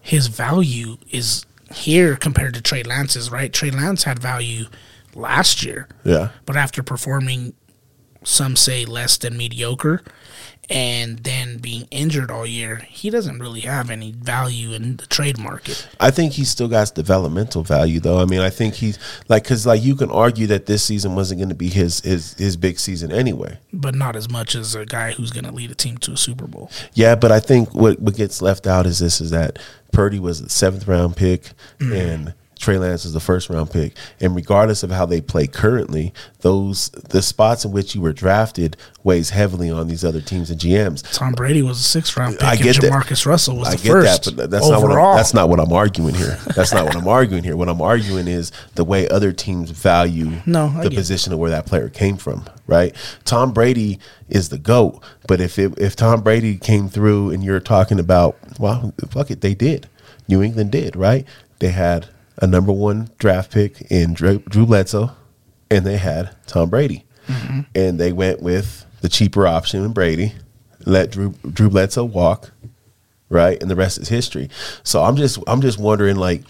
S1: his value is here compared to Trey Lance's, right? Trey Lance had value last year,
S2: Yeah,
S1: but after performing, some say less than mediocre, and then being injured all year, he doesn't really have any value in the trade market.
S2: I think he still got developmental value, though. I mean, I think he's like because like you can argue that this season wasn't going to be his his his big season anyway.
S1: But not as much as a guy who's going to lead a team to a Super Bowl.
S2: Yeah, but I think what what gets left out is this: is that Purdy was a seventh round pick
S1: Mm.
S2: and Trey Lance is the first round pick, and regardless of how they play currently, those the spots in which you were drafted weighs heavily on these other teams and GMs.
S1: Tom Brady was a sixth round pick.
S2: I get
S1: and
S2: that.
S1: Jamarcus Russell was
S2: I
S1: the
S2: get
S1: first.
S2: that, but that's
S1: overall.
S2: not what I'm, that's not what I'm arguing here. That's not what I'm arguing here. What I'm arguing is the way other teams value
S1: No, I
S2: the
S1: get it.
S2: position of where that player came from. Right? Tom Brady is the goat, but if it, if Tom Brady came through and you're talking about, well, fuck it, they did. New England did. Right? They had a number one draft pick in Drew, Drew Bledsoe, and they had Tom Brady,
S1: Mm-hmm.
S2: and they went with the cheaper option in Brady. Let Drew Drew Bledsoe walk, right? And the rest is history. So I'm just I'm just wondering like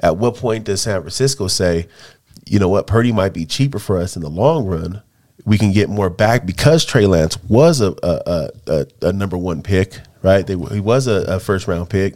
S2: at what point does San Francisco say, you know what, Purdy might be cheaper for us in the long run. We can get more back because Trey Lance was a a, a, a, a number one pick, right? They, he was a, a first round pick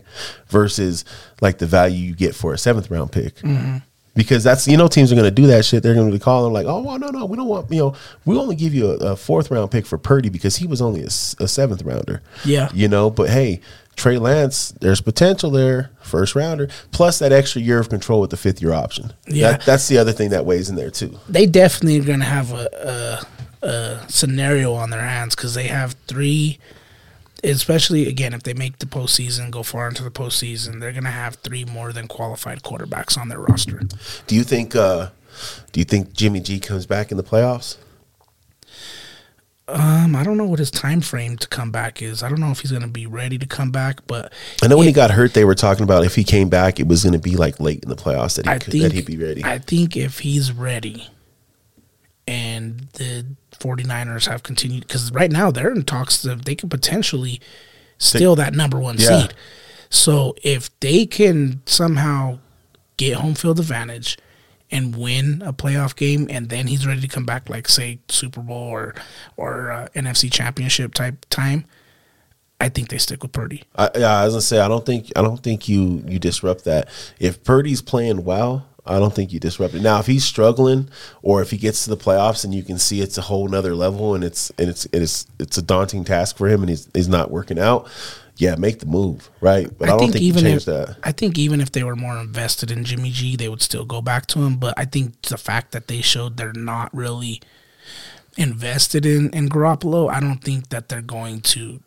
S2: versus like the value you get for a seventh round pick. Mm-hmm. Because that's you know teams are going to do that shit. They're going to be calling like, oh well, no no, we don't want you know we only give you a, a fourth round pick for Purdy because he was only a seventh rounder.
S1: Yeah.
S2: you know. But hey, Trey Lance, there's potential there, first rounder, plus that extra year of control with the fifth year option.
S1: Yeah.
S2: that, that's the other thing that weighs in there too.
S1: they definitely are going to have a, a, a scenario on their hands because they have three. Especially again, if they make the postseason, go far into the postseason, they're going to have three more than qualified quarterbacks on their roster.
S2: Do you think? uh Do you think Jimmy G comes back in the playoffs?
S1: Um, I don't know what his time frame to come back is. I don't know if he's going to be ready to come back, but
S2: I know when he got hurt, they were talking about if he came back, it was going to be like late in the playoffs that he
S1: I
S2: could,
S1: think
S2: that he'd be ready.
S1: I think if he's ready the 49ers have continued because right now they're in talks that they could potentially steal that number one
S2: Yeah.
S1: seed. So if they can somehow get home field advantage and win a playoff game, and then he's ready to come back, like say Super Bowl or or uh, NFC Championship type time, I think they stick with Purdy.
S2: I, yeah, I say I don't think I don't think you you disrupt that. If Purdy's playing well, I don't think you disrupt it. Now, if he's struggling, or if he gets to the playoffs and you can see it's a whole nother level and it's and it's it's it's a daunting task for him and he's he's not working out, yeah, make the move, right? But I, don't think, you change
S1: if,
S2: that.
S1: I think even if they were more invested in Jimmy G, they would still go back to him. But I think the fact that they showed they're not really invested in in Garoppolo, I don't think that they're going to.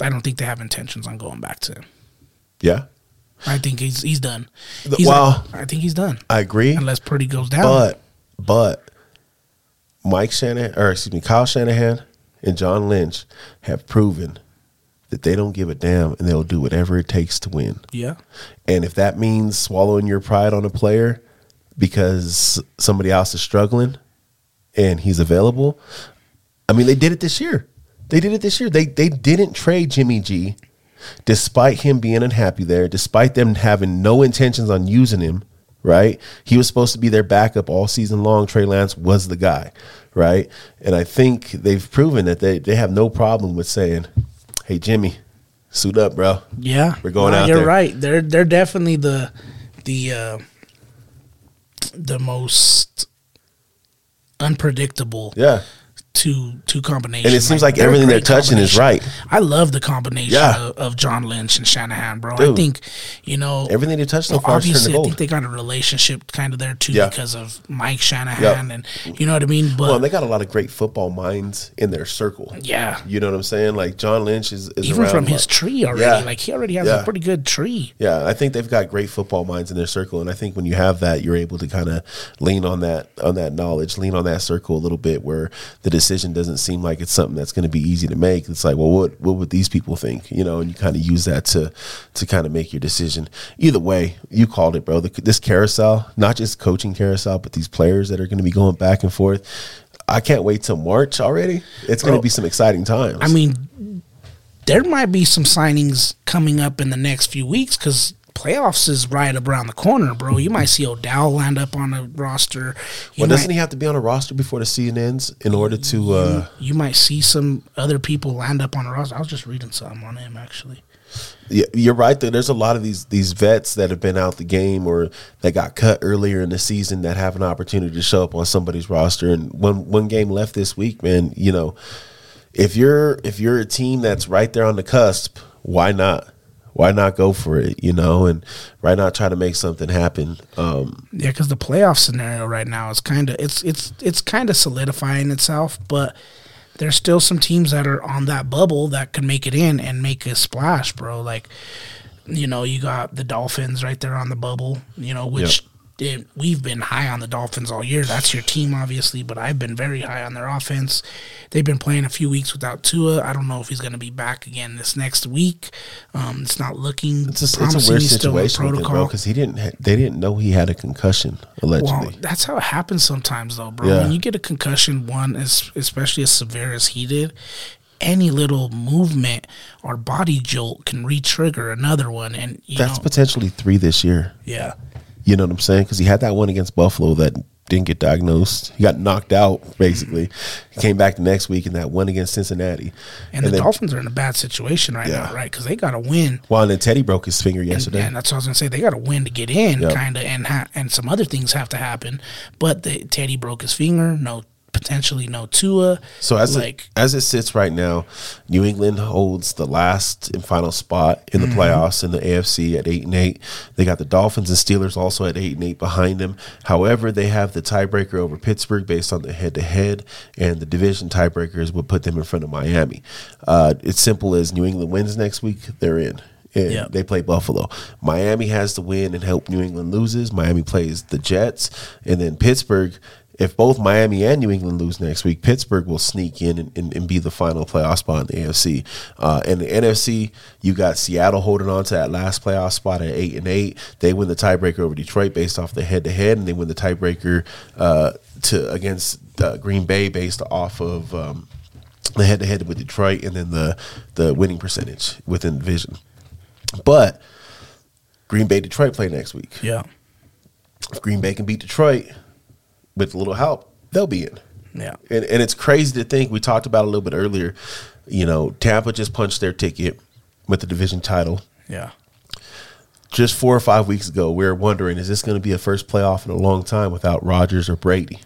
S1: I don't think they have intentions on going back to him.
S2: Yeah,
S1: I think he's he's done. He's
S2: well-
S1: I think he's done
S2: I agree.
S1: unless Purdy goes down.
S2: But but Mike Shanahan or excuse me, Kyle Shanahan and John Lynch have proven that they don't give a damn and they'll do whatever it takes to win.
S1: yeah,
S2: And if that means swallowing your pride on a player because somebody else is struggling and he's available, I mean they did it this year. They did it this year. They they didn't trade Jimmy G despite him being unhappy there, despite them having no intentions on using him, right? He was supposed to be their backup all season long. Trey Lance was the guy, right? And I think they've proven that they, they have no problem with saying, Hey Jimmy, suit up, bro.
S1: yeah,
S2: We're going
S1: No,
S2: out
S1: You're
S2: there.
S1: right. They're they're definitely the the uh, the most unpredictable
S2: Yeah.
S1: Two two combinations.
S2: And it seems like
S1: they're
S2: everything they're touching is right.
S1: I love the combination
S2: Yeah.
S1: of, of John Lynch and Shanahan, bro. I think you know
S2: Everything they touch so far
S1: obviously, I think they got a relationship kind of there too
S2: Yeah.
S1: because of Mike Shanahan,
S2: Yep.
S1: and you know what I mean. But
S2: Well, they got a lot of great football minds in their circle.
S1: yeah,
S2: You know what I'm saying? Like John Lynch is, is
S1: even from
S2: lot.
S1: his tree already,
S2: Yeah.
S1: like he already has a pretty good tree.
S2: Yeah, I think they've got great football minds in their circle, and I think when you have that, you're able to kind of lean on that on that knowledge, lean on that circle a little bit, where the decision doesn't seem like it's something that's going to be easy to make. It's like, well, what what would these people think? You know, and you kind of use that to to kind of make your decision. Either way, you called it, bro. The, this carousel, not just coaching carousel, but these players that are going to be going back and forth. I can't wait till March already. It's going to be some exciting times.
S1: I mean, there might be some signings coming up in the next few weeks because playoffs is right around the corner, bro. You might see Odell land up on a roster. You
S2: well, doesn't he have to be on a roster before the season ends in order to? Uh,
S1: you might see some other people land up on a roster. I was just reading something on him actually.
S2: Yeah, you're right. Though there's a lot of these these vets that have been out the game or that got cut earlier in the season that have an opportunity to show up on somebody's roster. And one one game left this week, man. You know, if you're if you're a team that's right there on the cusp, why not? Why not go for it? You know, and why not try to make something happen? Um,
S1: Yeah, because the playoff scenario right now is kind of it's it's it's kind of solidifying itself, but there's still some teams that are on that bubble that can make it in and make a splash, bro. Like, you know, you got the Dolphins right there on the bubble, you know, which it, we've been high on the Dolphins all year. That's your team, obviously, but I've been very high on their offense. They've been playing a few weeks without Tua. I don't know if he's going to be back again this next week. Um, it's not looking
S2: it's, a, it's a weird
S1: He's still in
S2: situation with him, bro, because he didn't. Ha- they didn't know he had a concussion allegedly.
S1: Well, that's how it happens sometimes, though, bro.
S2: Yeah.
S1: When you get a concussion, one is especially as severe as he did, any little movement or body jolt can re-trigger another one, and you
S2: that's
S1: know,
S2: potentially three this year.
S1: yeah,
S2: You know what I'm saying? Because he had that one against Buffalo that didn't get diagnosed. He got knocked out basically. He came back the next week and that one against Cincinnati.
S1: and, the
S2: then,
S1: Dolphins are in a bad situation right
S2: Yeah.
S1: now, right? Because they got to win.
S2: Well, and then Teddy broke his finger
S1: And,
S2: yesterday.
S1: and that's what I was gonna say. They got to win to get in,
S2: Yep.
S1: kind of, and ha- and some other things have to happen. But the, Teddy broke his finger. No, potentially no Tua.
S2: So as
S1: like
S2: it, as it sits right now, New England holds the last and final spot in the
S1: Mm-hmm.
S2: playoffs in the AFC at eight and eight. They got the Dolphins and Steelers also at eight and eight behind them. However, they have the tiebreaker over Pittsburgh based on the head to head, and the division tiebreakers would put them in front of Miami. Uh, it's simple as New England wins next week, they're in. And
S1: Yep.
S2: they play Buffalo. Miami has to win and help New England loses. Miami plays the Jets, and then Pittsburgh. If both Miami and New England lose next week, Pittsburgh will sneak in and, and, and be the final playoff spot in the AFC. Uh, in the NFC, you got Seattle holding on to that last playoff spot at eight and eight. They win the tiebreaker over Detroit based off the head to head, and they win the tiebreaker uh, to against uh, Green Bay based off of um, the head to head with Detroit, and then the the winning percentage within division. But Green Bay Detroit play next week.
S1: yeah,
S2: If Green Bay can beat Detroit with a little help, they'll be in.
S1: yeah,
S2: And, and it's crazy to think we talked about a little bit earlier. You know, Tampa just punched their ticket with the division title.
S1: yeah.
S2: Just four or five weeks ago, we were wondering, is this going to be a first playoff in a long time without Rodgers or Brady?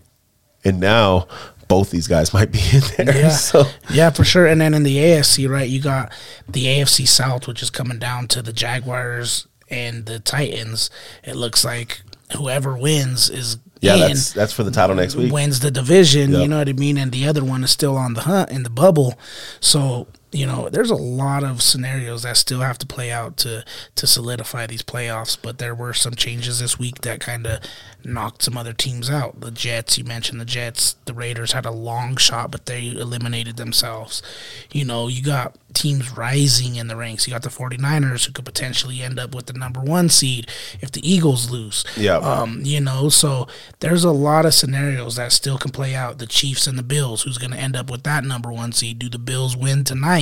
S2: And now both these guys might be in there.
S1: Yeah,
S2: So
S1: yeah, for sure. And then in the AFC, right, you got the AFC South, which is coming down to the Jaguars and the Titans. It looks like whoever wins is
S2: yeah,
S1: in,
S2: that's that's for the title next week.
S1: wins the division. You know what I mean? And the other one is still on the hunt in the bubble. So you know, there's a lot of scenarios that still have to play out to to solidify these playoffs. But there were some changes this week that kind of knocked some other teams out. The Jets, you mentioned the Jets. The Raiders had a long shot, but they eliminated themselves. You know, you got teams rising in the ranks. You got the 49ers who could potentially end up with the number one seed if the Eagles lose.
S2: Yeah.
S1: Um, you know, so there's a lot of scenarios that still can play out. The Chiefs and the Bills, who's going to end up with that number one seed? Do the Bills win tonight,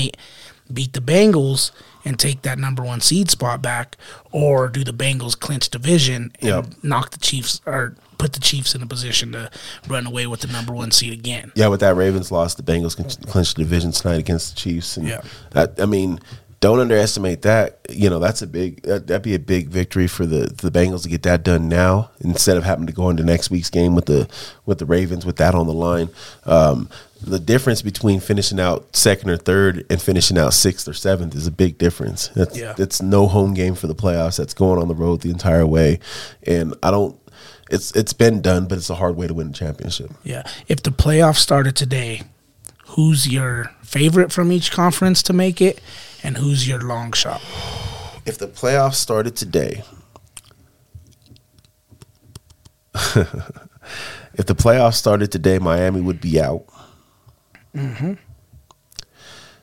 S1: beat the Bengals, and take that number one seed spot back, or do the Bengals clinch division and
S2: Yep.
S1: knock the Chiefs or put the Chiefs in a position to run away with the number one seed again?
S2: Yeah, with that Ravens loss, the Bengals can clinch the division tonight against the Chiefs. And
S1: Yeah.
S2: that, I mean, don't underestimate that. You know, that's a big that, that'd be a big victory for the the Bengals to get that done now instead of having to go into next week's game with the with the Ravens with that on the line. Um, the difference between finishing out second or third and finishing out sixth or seventh is a big difference. That's,
S1: Yeah.
S2: It's no home game for the playoffs. That's going on the road the entire way, and I don't. It's it's been done, but it's a hard way to win a championship.
S1: Yeah. If the playoffs started today, who's your favorite from each conference to make it, and who's your long shot?
S2: if the playoffs started today, if the playoffs started today, Miami would be out.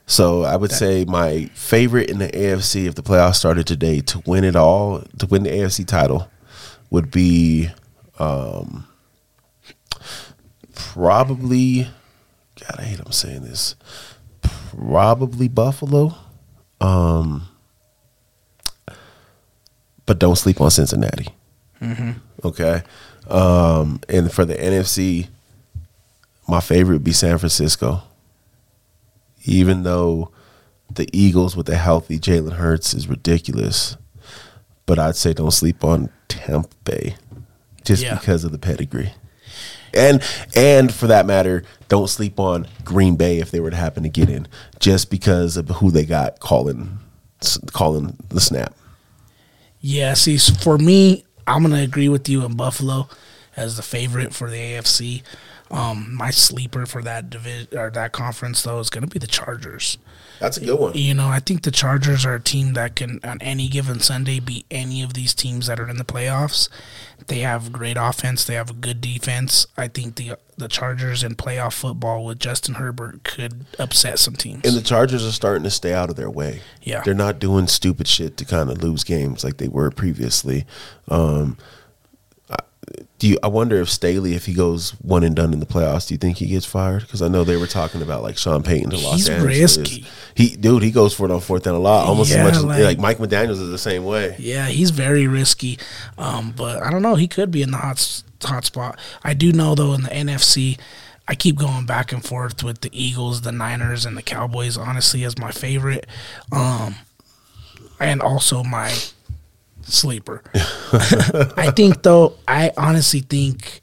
S2: So I would say my favorite in the AFC, if the playoffs started today, to win it all, to win the AFC title, would be um, probably. God, I hate I'm saying this. Probably Buffalo. Um, but don't sleep on Cincinnati. Okay. Um, and for the NFC, my favorite would be San Francisco. Even though the Eagles with a healthy Jalen Hurts is ridiculous, but I'd say don't sleep on Tampa Bay just
S1: Yeah.
S2: because of the pedigree. And and for that matter, don't sleep on Green Bay if they were to happen to get in, just because of who they got calling calling the snap.
S1: Yeah, see, for me, I'm gonna agree with you in Buffalo as the favorite for the AFC. Um, my sleeper for that division or that conference though is gonna be the Chargers.
S2: That's a good one.
S1: You know, I think the Chargers are a team that can, on any given Sunday, beat any of these teams that are in the playoffs. They have great offense. They have a good defense. I think the the Chargers in playoff football with Justin Herbert could upset some teams.
S2: And the Chargers are starting to stay out of their way.
S1: Yeah,
S2: they're not doing stupid shit to kind of lose games like they were previously. Um, do you? I wonder if Staley, if he goes one and done in the playoffs, do you think he gets fired? Because I know they were talking about like Sean Payton to Los
S1: He's
S2: Angeles.
S1: risky.
S2: He, dude, he goes for it on fourth down a lot, almost
S1: Yeah,
S2: as much as
S1: like-
S2: like, Mike McDaniel's is the same way.
S1: Yeah, he's very risky. Um, but I don't know. He could be in the hot hot spot. I do know though in the NFC, I keep going back and forth with the Eagles, the Niners, and the Cowboys. Honestly, as my favorite, um, and also my sleeper. I think though, I honestly think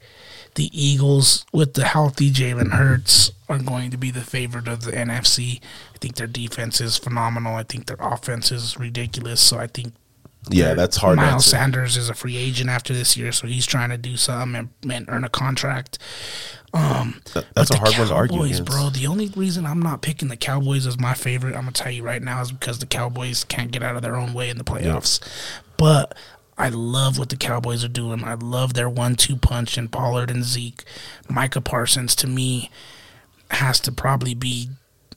S1: the Eagles with the healthy Jalen Hurts are going to be the favorite of the NFC. I think their defense is phenomenal. I think their offense is ridiculous. So I think
S2: Yeah, that's hard.
S1: Miles Sanders is a free agent after this year, so he's trying to do something and, and earn a contract. Um,
S2: that's a hard
S1: the
S2: one to argue against.
S1: bro. The only reason I'm not picking the Cowboys as my favorite, I'm gonna tell you right now, is because the Cowboys can't get out of their own way in the playoffs. But I love what the Cowboys are doing. I love their one-two punch in Pollard and Zeke. Micah Parsons to me has to probably be.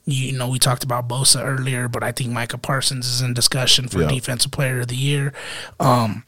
S1: You know, we talked about Bosa earlier, but I think Micah Parsons is in discussion for. Defensive Player of the Year. Um,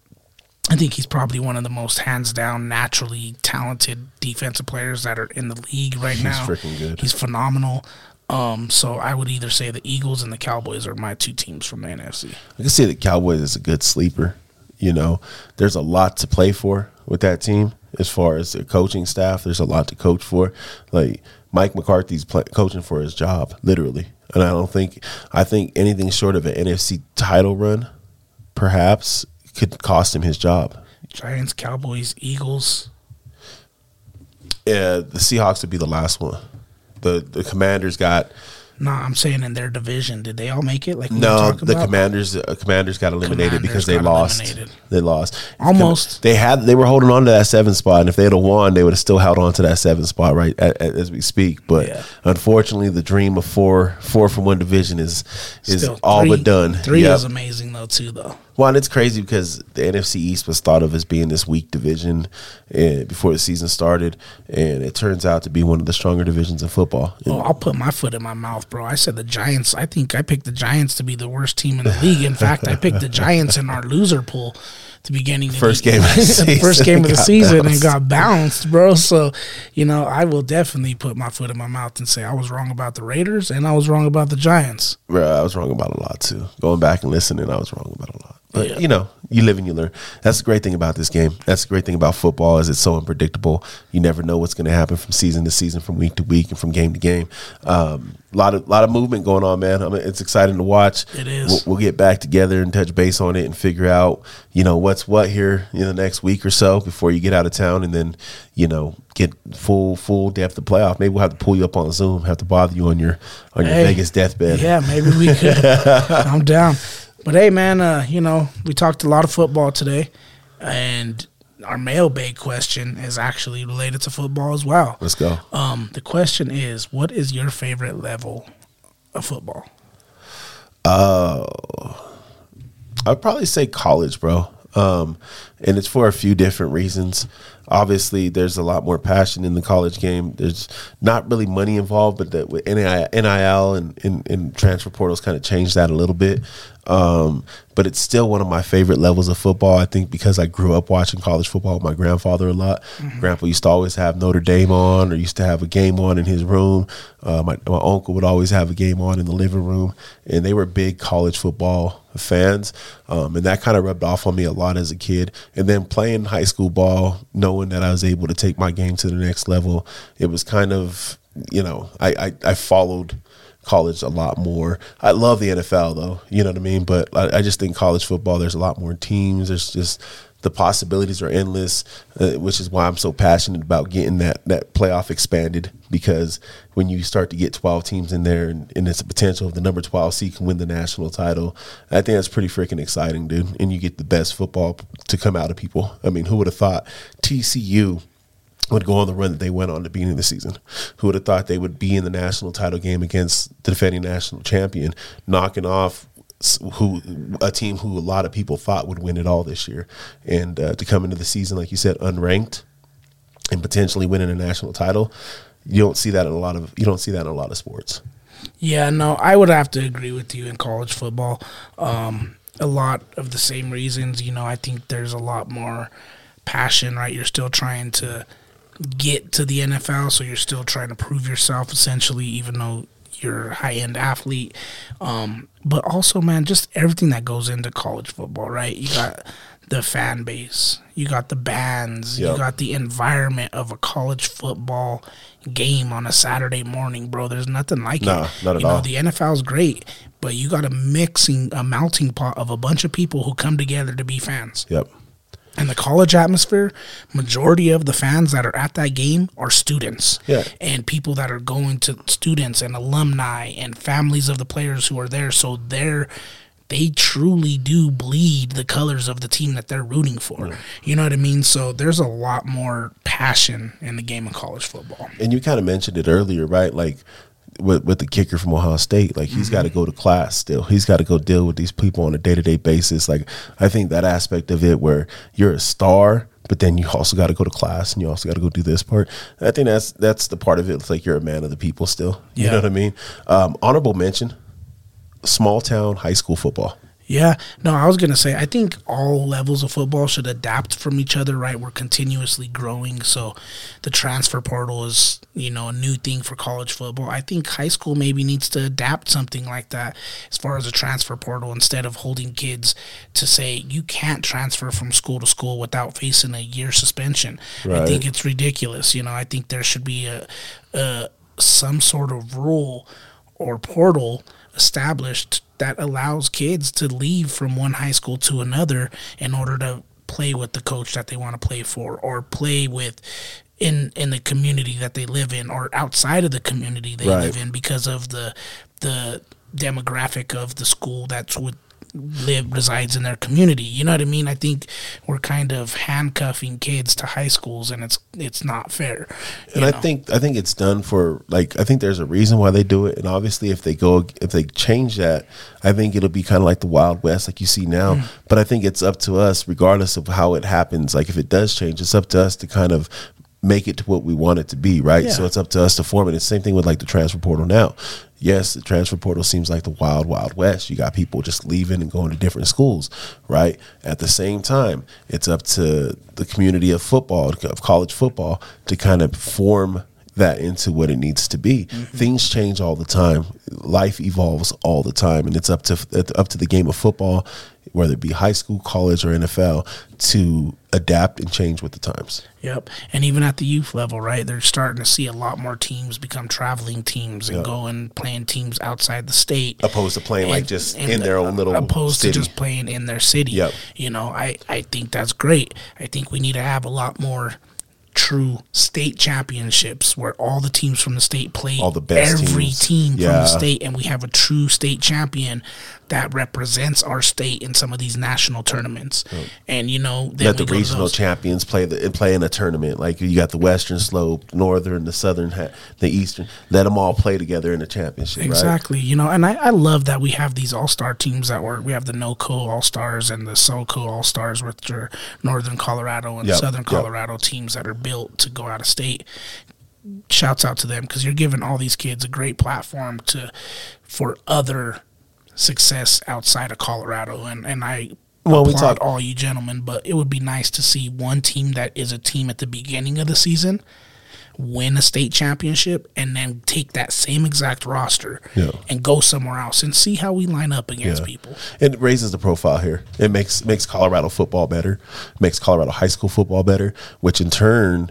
S1: I think he's probably one of the most hands down, naturally talented defensive players that are in the league right
S2: He's
S1: now.
S2: freaking good.
S1: He's phenomenal. Um, so I would either say the Eagles and the Cowboys are my two teams from the NFC.
S2: I can say the Cowboys is a good sleeper. You know, there's a lot to play for with that team as far as the coaching staff. There's a lot to coach for. Like Mike McCarthy's play, coaching for his job, literally. And I don't think I think anything short of an NFC title run, perhaps, could cost him his job.
S1: Giants, Cowboys, Eagles.
S2: Uh, the Seahawks would be the last one. The the Commanders got
S1: No, I'm saying in their division. Did they all make it? Like we
S2: No, the
S1: about?
S2: Commanders. Uh, commanders got eliminated
S1: Commanders
S2: because they lost.
S1: eliminated.
S2: They lost
S1: Almost.
S2: They had. They were holding on to that seven spot, and if they had won, they would have still held on to that seven spot right a- a- as we speak. But
S1: Yeah.
S2: unfortunately, the dream of four four from one division is is
S1: Still,
S2: all
S1: three-
S2: but done.
S1: Three
S2: Yep.
S1: is amazing though too, though.
S2: Well, and it's crazy because the NFC East was thought of as being this weak division uh, before the season started, and it turns out to be one of the stronger divisions in football.
S1: Oh, I'll put my foot in my mouth, bro. I said the Giants. I think I picked the Giants to be the worst team in the league. In fact, I picked the Giants in our loser pool the beginning.
S2: First
S1: the,
S2: game of the season,
S1: first game of the season, and got bounced, bro. So, you know, I will definitely put my foot in my mouth and say I was wrong about the Raiders and I was wrong about the Giants.
S2: Bro, I was wrong about a lot too. Going back and listening, I was wrong about a lot. But
S1: Yeah.
S2: you know, you live and you learn. That's the great thing about this game. That's the great thing about football is it's so unpredictable. You never know what's going to happen from season to season, from week to week, and from game to game. Um, a lot of lot of movement going on, man. I mean, it's exciting to watch.
S1: It is.
S2: We'll, we'll get back together and touch base on it and figure out, you know, what's what here in the next week or so before you get out of town, and then you know get full full depth of playoff. Maybe we'll have to pull you up on Zoom, have to bother you on your on your
S1: Hey.
S2: Vegas deathbed.
S1: Yeah, maybe we could. I'm down. But hey, man, uh, you know, we talked a lot of football today, and our mailbag question is actually related to football as well.
S2: Let's go.
S1: Um, the question is, what is your favorite level of football?
S2: I'd probably say college, bro. Um, and it's for a few different reasons. Obviously, there's a lot more passion in the college game. There's not really money involved, but that with NIL NIL and, and, and transfer portals kind of changed that a little bit. Um, but it's still one of my favorite levels of football. I think because I grew up watching college football with my grandfather a lot. Grandpa used to always have Notre Dame on, or used to have a game on in his room. Uh, my my uncle would always have a game on in the living room, and they were big college football fans, um, and that kind of rubbed off on me a lot as a kid. And then playing high school ball, knowing that I was able to take my game to the next level, it was kind of you know I I, I followed college a lot more. I love the NFL though, you know what I mean. But I, I just think college football, there's a lot more teams. There's just the possibilities are endless, uh, which is why I'm so passionate about getting that that playoff expanded. Because when you start to get 12 teams in there, and, and it's a potential of the number 12 seed can win the national title, I think that's pretty freaking exciting, dude. And you get the best football to come out of people. I mean, who would have thought TCU? Would go on the run that they went on at the beginning of the season. Who would have thought they would be in the national title game against the defending national champion, knocking off who a team who a lot of people thought would win it all this year, and uh, to come into the season like you said unranked and potentially winning a national title, you don't see that in a lot of you don't see that in a lot of sports.
S1: Yeah, no, I would have to agree with you in college football. Um, a lot of the same reasons, you know, I think there's a lot more passion, right? You're still trying to get to the NFL, so you're still trying to prove yourself essentially, even though you're a high end athlete. Um, but also, man, just everything that goes into college football, right? You got the fan base, you got the bands, yep. you got the environment of a college football game on a Saturday morning, bro. There's nothing like
S2: nah,
S1: it.
S2: Not at
S1: you
S2: all.
S1: know, the NFL is great, but you got a mixing, a melting pot of a bunch of people who come together to be fans.
S2: Yep
S1: and the college atmosphere, majority of the fans that are at that game are students.
S2: Yeah.
S1: And people that are going to students and alumni and families of the players who are there. So they're they truly do bleed the colors of the team that they're rooting for. You know what I mean? So there's a lot more passion in the game of college football.
S2: And you kind of mentioned it earlier, right? Like with, with the kicker from Ohio State. Like he's mm-hmm. got to go to class still. He's got to go deal with these people on a day to day basis. Like I think that aspect of it where you're a star, but then you also got to go to class and you also got to go do this part. I think that's that's the part of it. It's like you're a man of the people still. You know what I mean? Um, honorable mention: small town high school football.
S1: Yeah, no, I was gonna say I think all levels of football should adapt from each other. Right, we're continuously growing, so the transfer portal is you know a new thing for college football. I think high school maybe needs to adapt something like that as far as a transfer portal instead of holding kids to say you can't transfer from school to school without facing a year suspension. Right. I think it's ridiculous. You know, I think there should be a, a some sort of rule or portal established that allows kids to leave from one high school to another in order to play with the coach that they want to play for or play with in in the community that they live in or outside of the community they right. live in because of the the demographic of the school that's with live resides in their community. You know what I mean? I think we're kind of handcuffing kids to high schools, and it's it's not fair.
S2: And I think I think it's done for like I think there's a reason why they do it, and obviously if they go if they change that, I think it'll be kind of like the Wild West like you see now. Mm. But I think it's up to us, regardless of how it happens. Like if it does change, it's up to us to kind of make it to what we want it to be, right? Yeah. So it's up to us to form it. It's the same thing with like the transfer portal now yes, the transfer portal seems like the wild, wild west. You got people just leaving and going to different schools, right? At the same time, it's up to the community of football, of college football, to kind of form that into what it needs to be. Mm-hmm. Things change all the time. Life evolves all the time, and it's up to up to the game of football whether it be high school, college, or NFL, to adapt and change with the times.
S1: Yep. And even at the youth level, right? They're starting to see a lot more teams become traveling teams and yep. go and playing teams outside the state.
S2: Opposed to playing and, like just in their own little
S1: opposed
S2: city.
S1: to just playing in their city.
S2: Yep.
S1: You know, I, I think that's great. I think we need to have a lot more true state championships where all the teams from the state play
S2: all the best
S1: every
S2: teams.
S1: team yeah. from the state and we have a true state champion that represents our state in some of these national tournaments. Oh. And you know,
S2: let the regional champions play the play in a tournament. Like you got the Western Slope, Northern, the Southern, the Eastern. Let them all play together in a championship.
S1: Exactly.
S2: Right?
S1: You know, and I, I love that we have these all star teams that work. We have the NOCO All Stars and the SoCo All Stars, which are Northern Colorado and yep. Southern Colorado yep. teams that are built to go out of state. Shouts out to them because you're giving all these kids a great platform to for other success outside of Colorado, and and I well, we talk all you gentlemen, but it would be nice to see one team that is a team at the beginning of the season win a state championship and then take that same exact roster yeah. and go somewhere else and see how we line up against yeah. people.
S2: It raises the profile here. It makes makes Colorado football better, makes Colorado high school football better, which in turn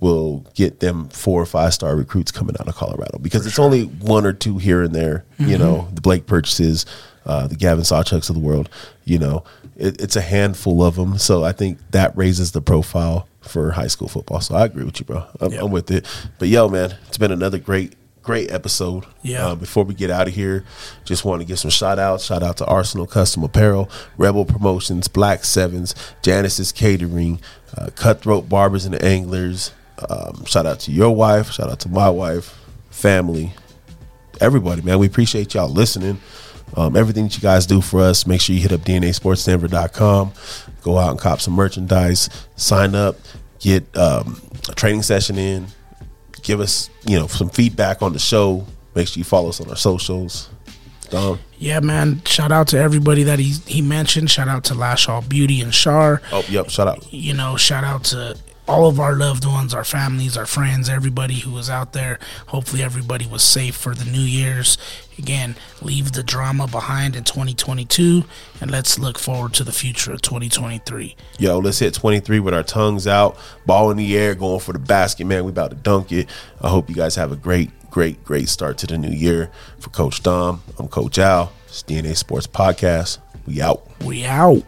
S2: will get them four or five star recruits coming out of Colorado because it's only one or two here and there. You know, the Blake Purchases, uh, the Gavin Sawchuks of the world. You know, it, it's a handful of them. So I think that raises the profile for high school football. So I agree with you, bro. I'm,
S1: Yeah.
S2: I'm with it. But yo, man, it's been another great, great episode.
S1: Yeah.
S2: Uh, before we get out of here, just want to give some shout outs. Shout out to Arsenal Custom Apparel, Rebel Promotions, Black Sevens, Janice's Catering, uh, Cutthroat Barbers and Anglers. Um, shout out to your wife. Shout out to my wife, family, everybody, man. We appreciate y'all listening. Um, everything that you guys do for us, make sure you hit up DNASportsDenver.com. Go out and cop some merchandise. Sign up. Get um, a training session in. Give us, you know, some feedback on the show. Make sure you follow us on our socials. Dom.
S1: Yeah, man. Shout out to everybody that he he mentioned. Shout out to Lash All Beauty and Shar.
S2: Oh, yep. Shout out.
S1: you know, shout out to all of our loved ones, our families, our friends, everybody who was out there. Hopefully, everybody was safe for the New Year's. Again, leave the drama behind in 2022 and let's look forward to the future of 2023.
S2: Yo, let's hit 23 with our tongues out, ball in the air, going for the basket, man. We about to dunk it. I hope you guys have a great, great, great start to the new year. For Coach Dom, I'm Coach Al. It's DNA Sports Podcast. We out.
S1: We out.